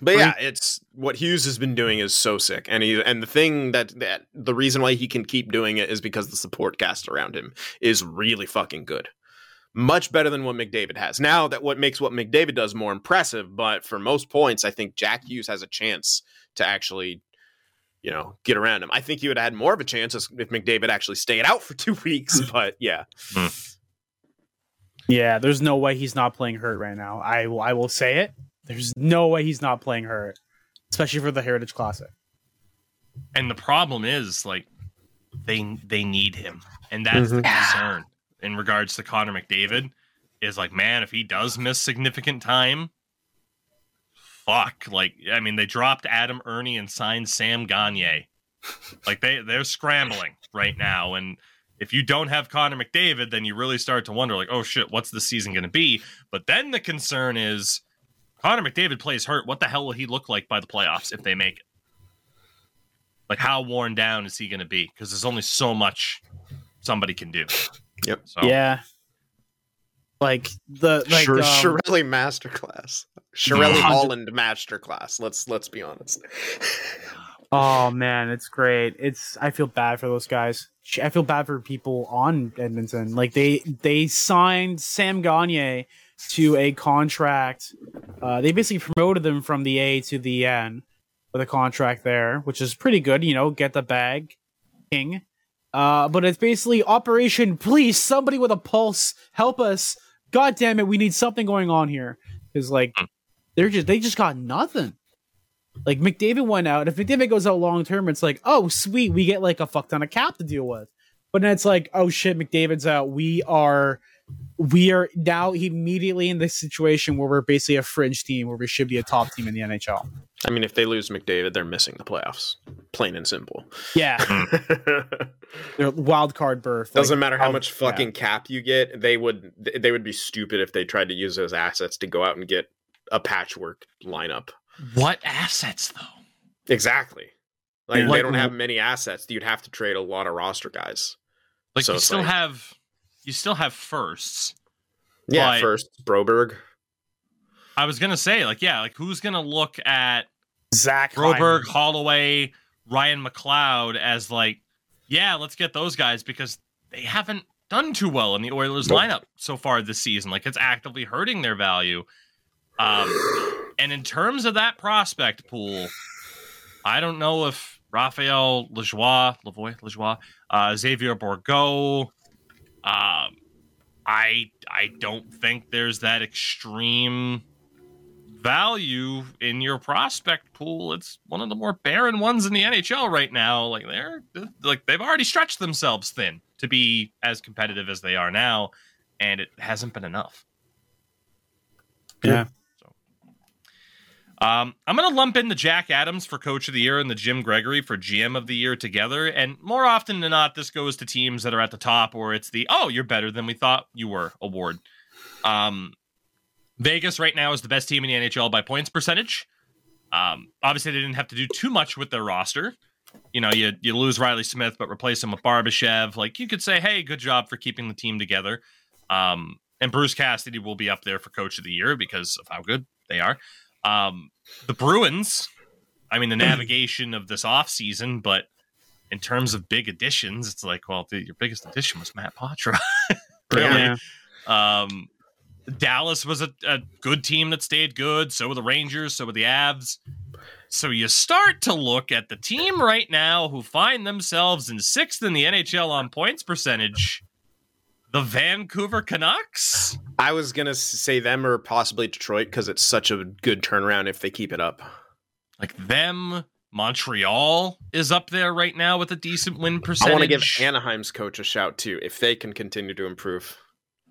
Northern But yeah, it's what Hughes has been doing is so sick, and he and the thing that that the reason why he can keep doing it is because the support cast around him is really fucking good, much better than what McDavid has. Now that what makes what McDavid does more impressive, but for most points, I think Jack Hughes has a chance to actually, you know, get around him. I think he would have had more of a chance if McDavid actually stayed out for two weeks. Hmm. But yeah, hmm. Yeah, there's no way he's not playing hurt right now. I will, I will say it. There's no way he's not playing hurt, especially for the Heritage Classic. And the problem is like they they need him. And that's the Mhm. concern in regards to Connor McDavid is like, man, if he does miss significant time, fuck. Like, I mean, they dropped Adam Erne and signed Sam Gagner. Like they they're scrambling right now. And if you don't have Connor McDavid, then you really start to wonder, like, oh shit, what's the season gonna be? But then the concern is Connor McDavid plays hurt. What the hell will he look like by the playoffs if they make it? Like, how worn down is he going to be? Because there's only so much somebody can do. Yep. So, Yeah, like the like Shir- um, Chiarelli Masterclass, Chiarelli Holland Masterclass. Let's let's be honest. Oh man, it's great. It's I feel bad for those guys. I feel bad for people on Edmonton. Like they they signed Sam Gagner to a contract. Uh, they basically promoted them from the A to the N with a contract there, which is pretty good. You know, get the bag, king. Uh, but it's basically Operation Please, somebody with a pulse, help us. God damn it, we need something going on here. Because like they're just they just got nothing. Like McDavid went out. If McDavid goes out long term, it's like, oh sweet, we get like a fuck ton of cap to deal with. But then it's like, oh shit, McDavid's out. We are we are now immediately in this situation where we're basically a fringe team where we should be a top team in the NHL. I mean, if they lose McDavid, they're missing the playoffs. Plain and simple. Yeah, they're wild card berth. Doesn't Like, matter how I'll- much fucking cap you get. They would they would be stupid if they tried to use those assets to go out and get a patchwork lineup. what assets though? Exactly. Like Yeah. they don't have many assets. You'd have to trade a lot of roster guys. Like So you still like- have you still have firsts. Yeah, first Broberg. I was gonna say, like, yeah, like who's gonna look at Zach Broberg, Hyman. Holloway, Ryan McLeod as like, yeah, let's get those guys because they haven't done too well in the Oilers Nope. lineup so far this season. Like it's actively hurting their value. Um, and in terms of that prospect pool, I don't know if Raphael Lajoie, Lavoie, Lajoie, uh, Xavier Bourgault, um, I I don't think there's that extreme value in your prospect pool. It's one of the more barren ones in the NHL right now. Like they're like they've already stretched themselves thin to be as competitive as they are now, and it hasn't been enough. Yeah. Um, I'm going to lump in the Jack Adams for Coach of the Year and the Jim Gregory for GM of the Year together. And more often than not, this goes to teams that are at the top, or it's the "Oh, you're better than we thought you were" award. Um, Vegas right now is the best team in the NHL by points percentage. Um, obviously, they didn't have to do too much with their roster. You know, you you lose Riley Smith, but replace him with Barbashev. Like you could say, "Hey, good job for keeping the team together." Um, and Bruce Cassidy will be up there for Coach of the Year because of how good they are. Um, the Bruins, I mean, the navigation of this offseason, but in terms of big additions, it's like, well, the, your biggest addition was Matt Poitras. really. Yeah. Um, Dallas was a, a good team that stayed good. So were the Rangers. So were the Avs. So you start to look at the team right now who find themselves in sixth in the NHL on points percentage. The Vancouver Canucks. I was gonna say them or possibly Detroit because it's such a good turnaround if they keep it up. Like them. Montreal is up there right now with a decent win percentage. I want to give Anaheim's coach a shout too if they can continue to improve.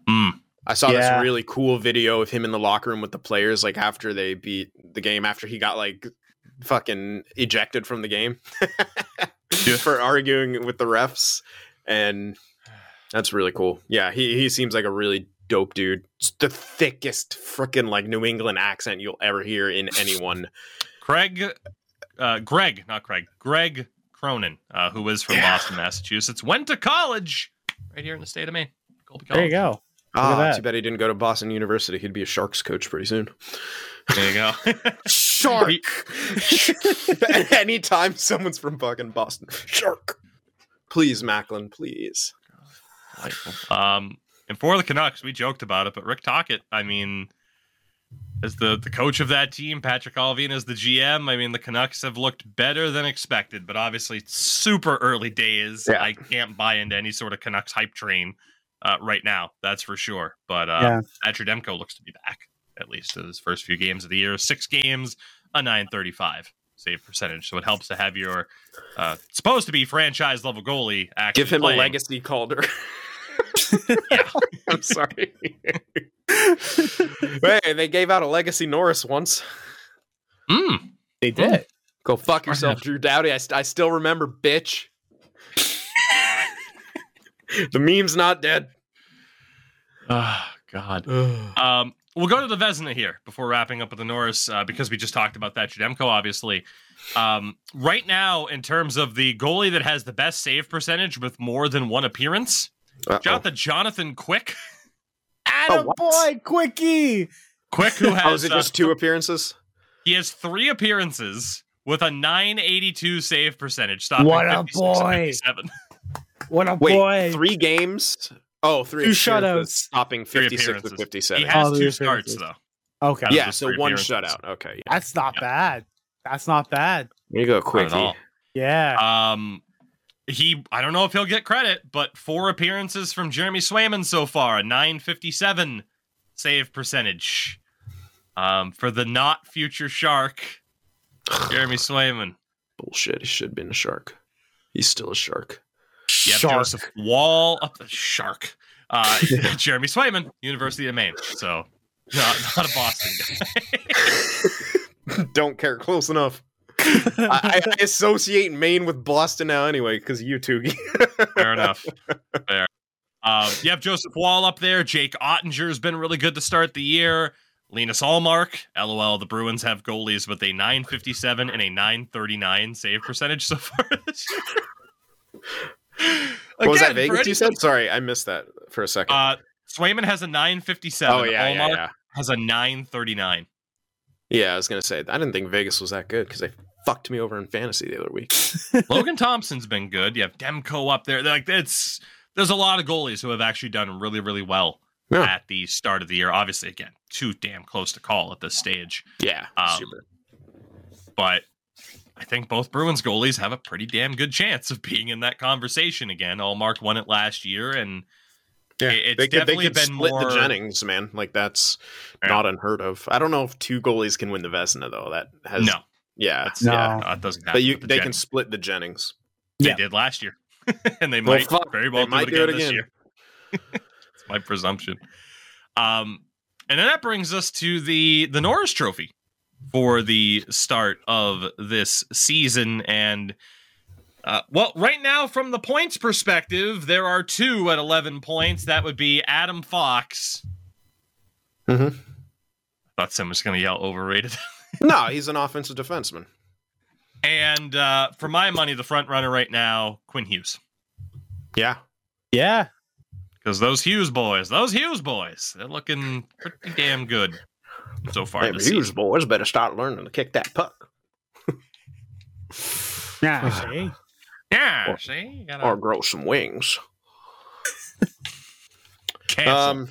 Mm. I saw Yeah. this really cool video of him in the locker room with the players, like after they beat the game, after he got like fucking ejected from the game for arguing with the refs, and that's really cool. Yeah, he he seems like a really dope dude. It's the thickest freaking like New England accent you'll ever hear in anyone. Craig, uh, Greg, not Craig, Greg Cronin, uh, who is from Yeah. Boston, Massachusetts, went to college right here in the state of Maine. Colby There you go. at Ah, too bad he didn't go to Boston University. He'd be a Sharks coach pretty soon. There you go. Shark. Anytime someone's from fucking Boston, shark. Please, Macklin, please. Um, and for the Canucks, we joked about it, but Rick Tocchet, I mean, as the the coach of that team, Patrik Allvin as the GM. I mean, the Canucks have looked better than expected, but obviously super early days. Yeah. I can't buy into any sort of Canucks hype train uh, right now. That's for sure. But uh, Yeah. Thatcher Demko looks to be back at least in his first few games of the year. Six games, a 935 save percentage. So it helps to have your uh, supposed to be franchise level goalie actually Give him playing. a legacy Calder. Yeah. I'm sorry. hey, they gave out a legacy Norris once. Mm. They did. Go fuck yourself, Drew Doughty. I, st- I still remember, bitch. the meme's not dead. Oh, God. Um, we'll go to the Vezina here before wrapping up with the Norris uh, because we just talked about that Judemko, obviously. Um, right now, in terms of the goalie that has the best save percentage with more than one appearance, Uh-oh. Jonathan Jonathan Quick. Atta what? boy, quickie. Quick, who Oh, has is it uh, just two appearances? he has three appearances with a 982 save percentage, stopping What a boy. 57. What a Wait, boy. three games? Oh, three Two appearances, shutouts. Stopping 56 with appearances. 57. He has Oh, two three starts, though. Okay. yeah, so one shutout. Okay. Yeah. That's not Yeah. bad. That's not bad. There you go, Not at quickie. Yeah. Um, he, I don't know if he'll get credit, but four appearances from Jeremy Swayman so far, a 957 save percentage. Um, for the not future shark, Jeremy Swayman. Bullshit. He should have been a shark. He's still a shark. You have Shark. Joseph Woll up the shark. Uh, Jeremy Swayman, University of Maine. So not, not a Boston guy. Don't care close enough. I, I associate Maine with Boston now anyway because you two. Fair enough. Fair. Um, you have Joseph Woll up there. Jake Oettinger's been really good to start the year. Linus Ullmark. LOL, the Bruins have goalies with a 957 and a 939 save percentage so far this year. What was that Again, Vegas you said? Sorry, I missed that for a second. Uh, Swayman has a 957. oh yeah, yeah, Ullmark yeah. has a 939. Yeah, I was gonna say I didn't think Vegas was that good because they fucked me over in fantasy the other week. Logan Thompson's been good. You have Demko up there. They're Like it's there's a lot of goalies who have actually done really, really well Yeah. at the start of the year. Obviously, again, too damn close to call at this stage. Yeah, Um, super. But I think both Bruins goalies have a pretty damn good chance of being in that conversation again. Ullmark won it last year, and Yeah, it's they could, they definitely could been split more- the Jennings, man. Like that's Yeah. not unheard of. I don't know if two goalies can win the Vezina though. That has no, yeah, that's, No. yeah, that doesn't happen. but you the they can split the Jennings. They Yeah. did last year, and they Well, might fuck, very well they might do it again, this year. It's my presumption. Um, and then that brings us to the the Norris Trophy for the start of this season. And uh, well, right now, from the points perspective, there are two at eleven points. That would be Adam Fox. Mhm. I thought someone was going to yell overrated. no, he's an offensive defenseman. and uh, for my money, the front runner right now, Quinn Hughes. Yeah, yeah. Because those Hughes boys, those Hughes boys, they're looking pretty damn good so far. hey, this Hughes season. boys better start learning to kick that puck Yeah. see? Yeah, Or- see, gotta or grow some wings. cancel Um,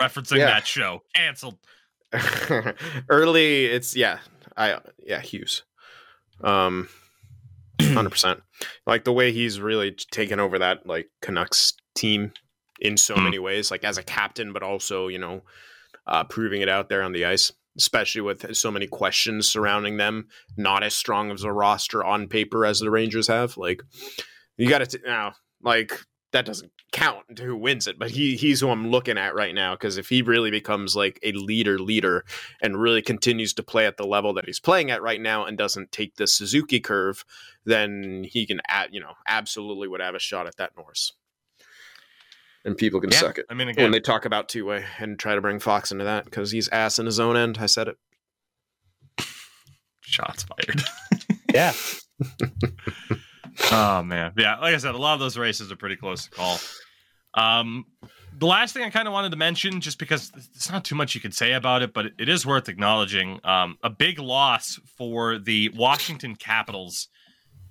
referencing yeah. that show. Canceled. early, it's yeah, I yeah Hughes, um, hundred percent. Like the way he's really taken over that like Canucks team in so Hmm. many ways, like as a captain, but also you know, uh, proving it out there on the ice. Especially with so many questions surrounding them, not as strong as a roster on paper as the Rangers have. Like, you got to now, like that doesn't count to who wins it, but he he's who I'm looking at right now because if he really becomes like a leader leader and really continues to play at the level that he's playing at right now and doesn't take the Suzuki curve, then he can you know, absolutely would have a shot at that Norris. And people can Yeah, suck it I mean, again, when they talk about two way and try to bring Fox into that because he's ass in his own end. I said it. shots fired. Yeah. oh man, yeah. Like I said, a lot of those races are pretty close to call. Um, the last thing I kind of wanted to mention, just because there's not too much you could say about it, but it is worth acknowledging. Um, a big loss for the Washington Capitals,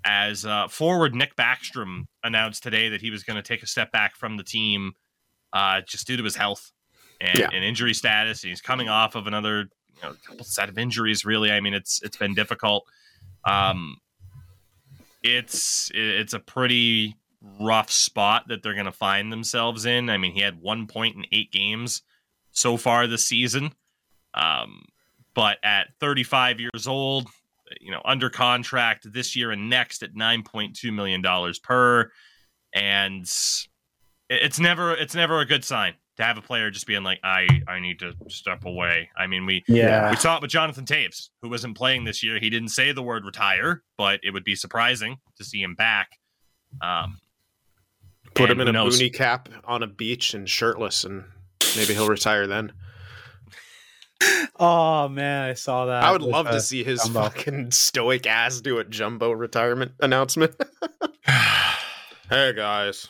as uh, forward Nick Backstrom announced today that he was going to take a step back from the team, uh, just due to his health and, Yeah. and injury status. He's coming off of another you know, couple set of injuries. Really, I mean, it's it's been difficult. Um, it's it's a pretty rough spot that they're going to find themselves in. I mean, he had one point in eight games so far this season. Um, but at 35 years old, you know, under contract this year and next at 9.2 million dollars per, and it's never it's never a good sign to have a player just being like, I I need to step away. I mean, we Yeah. we saw it with Jonathan Toews, who wasn't playing this year. He didn't say the word retire, but it would be surprising to see him back. Um, Put him in a knows? boonie cap on a beach and shirtless, and maybe he'll retire then. Oh man, I saw that. I would love to see his Jumbo. fucking stoic ass do a jumbo retirement announcement. hey guys,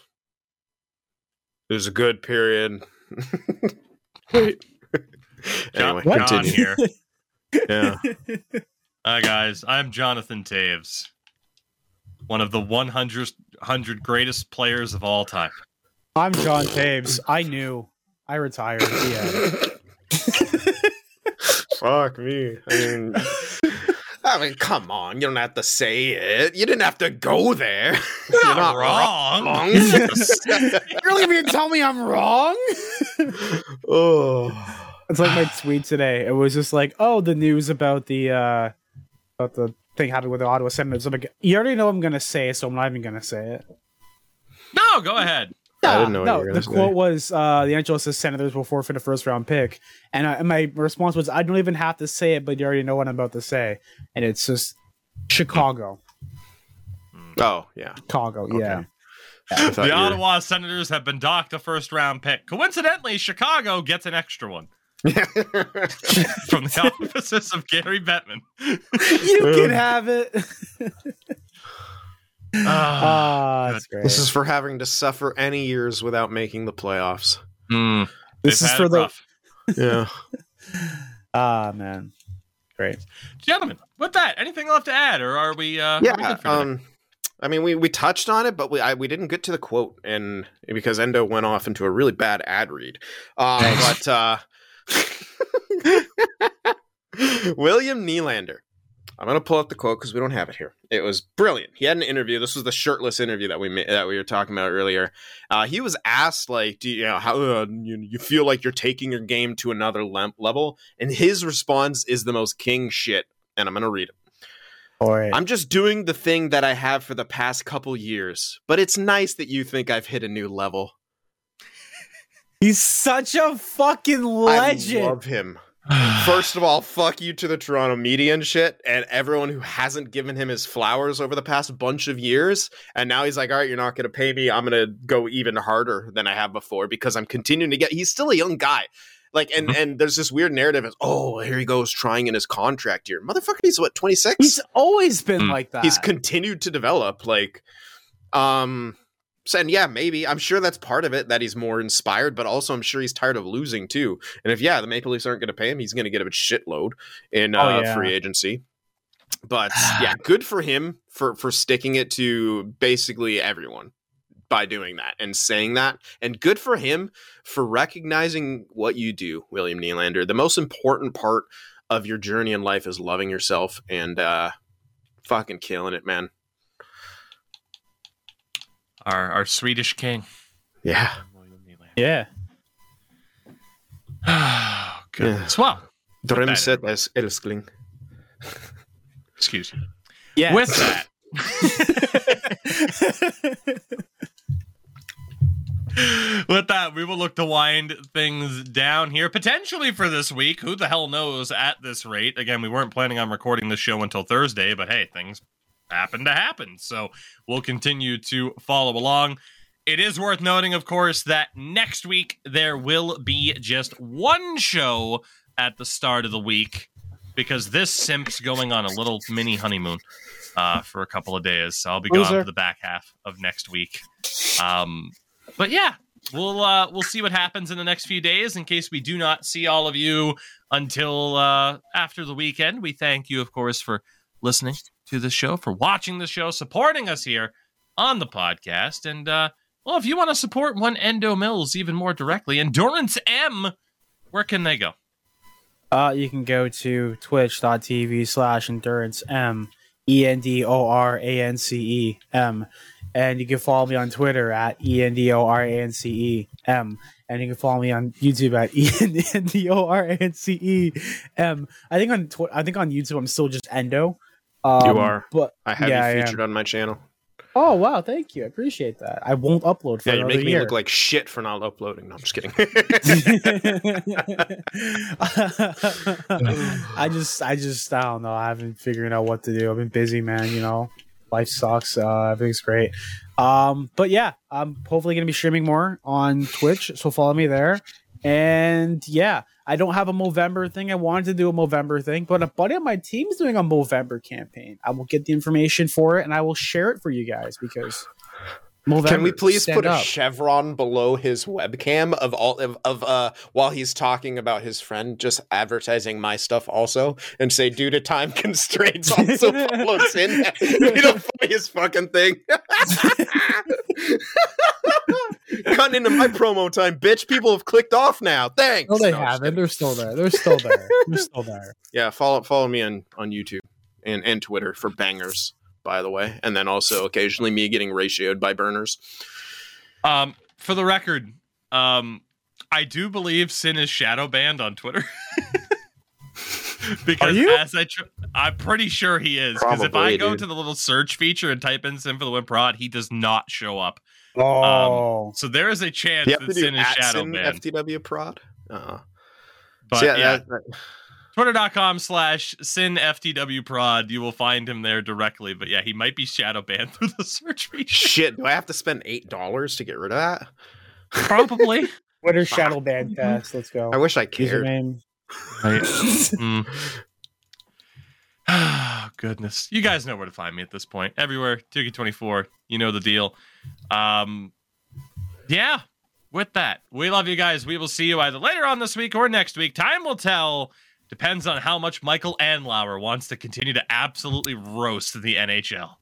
it was a good period. Wait. anyway, John, John continue. here. Yeah. Hi guys, I'm Jonathan Toews, one of the 100, 100 greatest players of all time. I'm John Toews. I knew. I retired. Yeah. Fuck me. I mean, I mean, come on. You don't have to say it. You didn't have to go there. You're not wrong. wrong. You're really gonna tell me I'm wrong? oh. It's like my tweet today. It was just like, oh, the news about the uh about the thing happened with the Ottawa Senators. I'm like, you already know I'm gonna say it, so I'm not even gonna say it. No, go ahead. I didn't know what no, you were the gonna say. quote was uh, the NHL says Senators will forfeit a first round pick, and, I, and my response was I don't even have to say it, but you already know what I'm about to say, and it's just Chicago, Oh, yeah. Chicago, yeah. The you were- Ottawa Senators have been docked a first round pick. Coincidentally, Chicago gets an extra one from the offices of Gary Bettman. You can have it. That's great. this is for having to suffer any years without making the playoffs. mm, This is for the rough. Yeah. ah man, great. gentlemen. With that, anything left to add, or are we? Uh, are we yeah. good for today? Um, I mean, we, we touched on it, but we I, we didn't get to the quote, and because Endo went off into a really bad ad read. Um, but uh, William Nylander. I'm gonna pull up the quote because we don't have it here. It was brilliant. He had an interview. This was the shirtless interview that we that we were talking about earlier. Uh, he was asked like, "Do you, know how uh, you, you feel like you're taking your game to another lem- level?" And his response is the most king shit. And I'm gonna read it. All right. I'm just doing the thing that I have for the past couple years, but it's nice that you think I've hit a new level. He's such a fucking legend. I love him. First of all, fuck you to the Toronto media and shit, and everyone who hasn't given him his flowers over the past bunch of years. And now he's like, all right, you're not going to pay me. I'm going to go even harder than I have before because I'm continuing to get. He's still a young guy. Like, and Mhm. and there's this weird narrative of, oh, here he goes trying in his contract year. Motherfucker, he's what, 26? He's always been Hmm. like that. he's continued to develop like um so- and yeah maybe i'm sure that's part of it that he's more inspired but also i'm sure he's tired of losing too and if yeah the maple leafs aren't going to pay him he's going to get a shitload in uh, Oh, yeah. free agency but yeah good for him for for sticking it to basically everyone by doing that and saying that and good for him for recognizing what you do william Nylander. the most important part of your journey in life is loving yourself and uh fucking killing it, man. Our our Swedish king. Yeah. yeah. Oh, goodness. Well, Drömset es älskling. excuse me. Yeah. With that, with that, we will look to wind things down here potentially for this week. Who the hell knows at this rate? Again, we weren't planning on recording this show until Thursday, but hey, things happen to happen. So we'll continue to follow along. It is worth noting, of course, that next week there will be just one show at the start of the week because this simp's going on a little mini honeymoon uh, for a couple of days. So I'll be gone Loser. for the back half of next week. Um, but yeah, we'll uh, we'll see what happens in the next few days. In case we do not see all of you until uh, after the weekend, we thank you, of course, for listening to the show, for watching the show, supporting us here on the podcast, and uh, well, if you want to support one Endo Mills even more directly, Endorance M, where can they go? Uh, you can go to twitch.tv slash endorance M E N D O R A N C E M. And you can follow me on Twitter at E N D O R A N C E M. And you can follow me on YouTube at E N D O R A N C E M. I think on tw- I think on YouTube I'm still just Endo. Um, You are. but I have Yeah, you featured on my channel. oh wow, thank you, I appreciate that. I won't upload for Yeah, you make me year. look like shit for not uploading. No, I'm just kidding. I just, I just, I don't know. I haven't figured out what to do. I've been busy, man. You know, life sucks. Uh, everything's great. Um, but yeah, I'm hopefully gonna be streaming more on Twitch, so follow me there. And yeah, I don't have a Movember thing. I wanted to do a Movember thing, but a buddy on my team is doing a Movember campaign. I will get the information for it and I will share it for you guys because Movember. Can we please put a chevron below his webcam of all of, of uh while he's talking about his friend just advertising my stuff also and say due to time constraints also follow Cyn? It'd be the funniest fucking thing. Cutting into my promo time, bitch. People have clicked off now. Thanks. No, they No, haven't. They're still there. They're still there. They're still there. Yeah, follow follow me on on YouTube and and Twitter for bangers. By the way, and then also occasionally me getting ratioed by burners. Um, for the record, um, I do believe Cyn is shadow banned on Twitter. because you? as I, tr- I'm pretty sure he is. Because if I go dude. to the little search feature and type in Cyn for the Win Prod, he does not show up. Oh, So there is a chance Do you have that to do Cyn is at shadow Cyn banned. FTW prod? Uh-uh. But So yeah, that- that- twitter.com slash cyn ftw prod you will find him there directly but yeah he might be shadow banned through the search feature shit, do I have to spend eight dollars to get rid of that? probably Twitter Shadow Band Fest. Let's go. I wish I cared. Username. right mm. oh, goodness you guys know where to find me at this point everywhere Tougie24 you know the deal um yeah with that we love you guys. We will see you either later on this week or next week. Time will tell. Depends on how much Michael Andlauer wants to continue to absolutely roast the nhl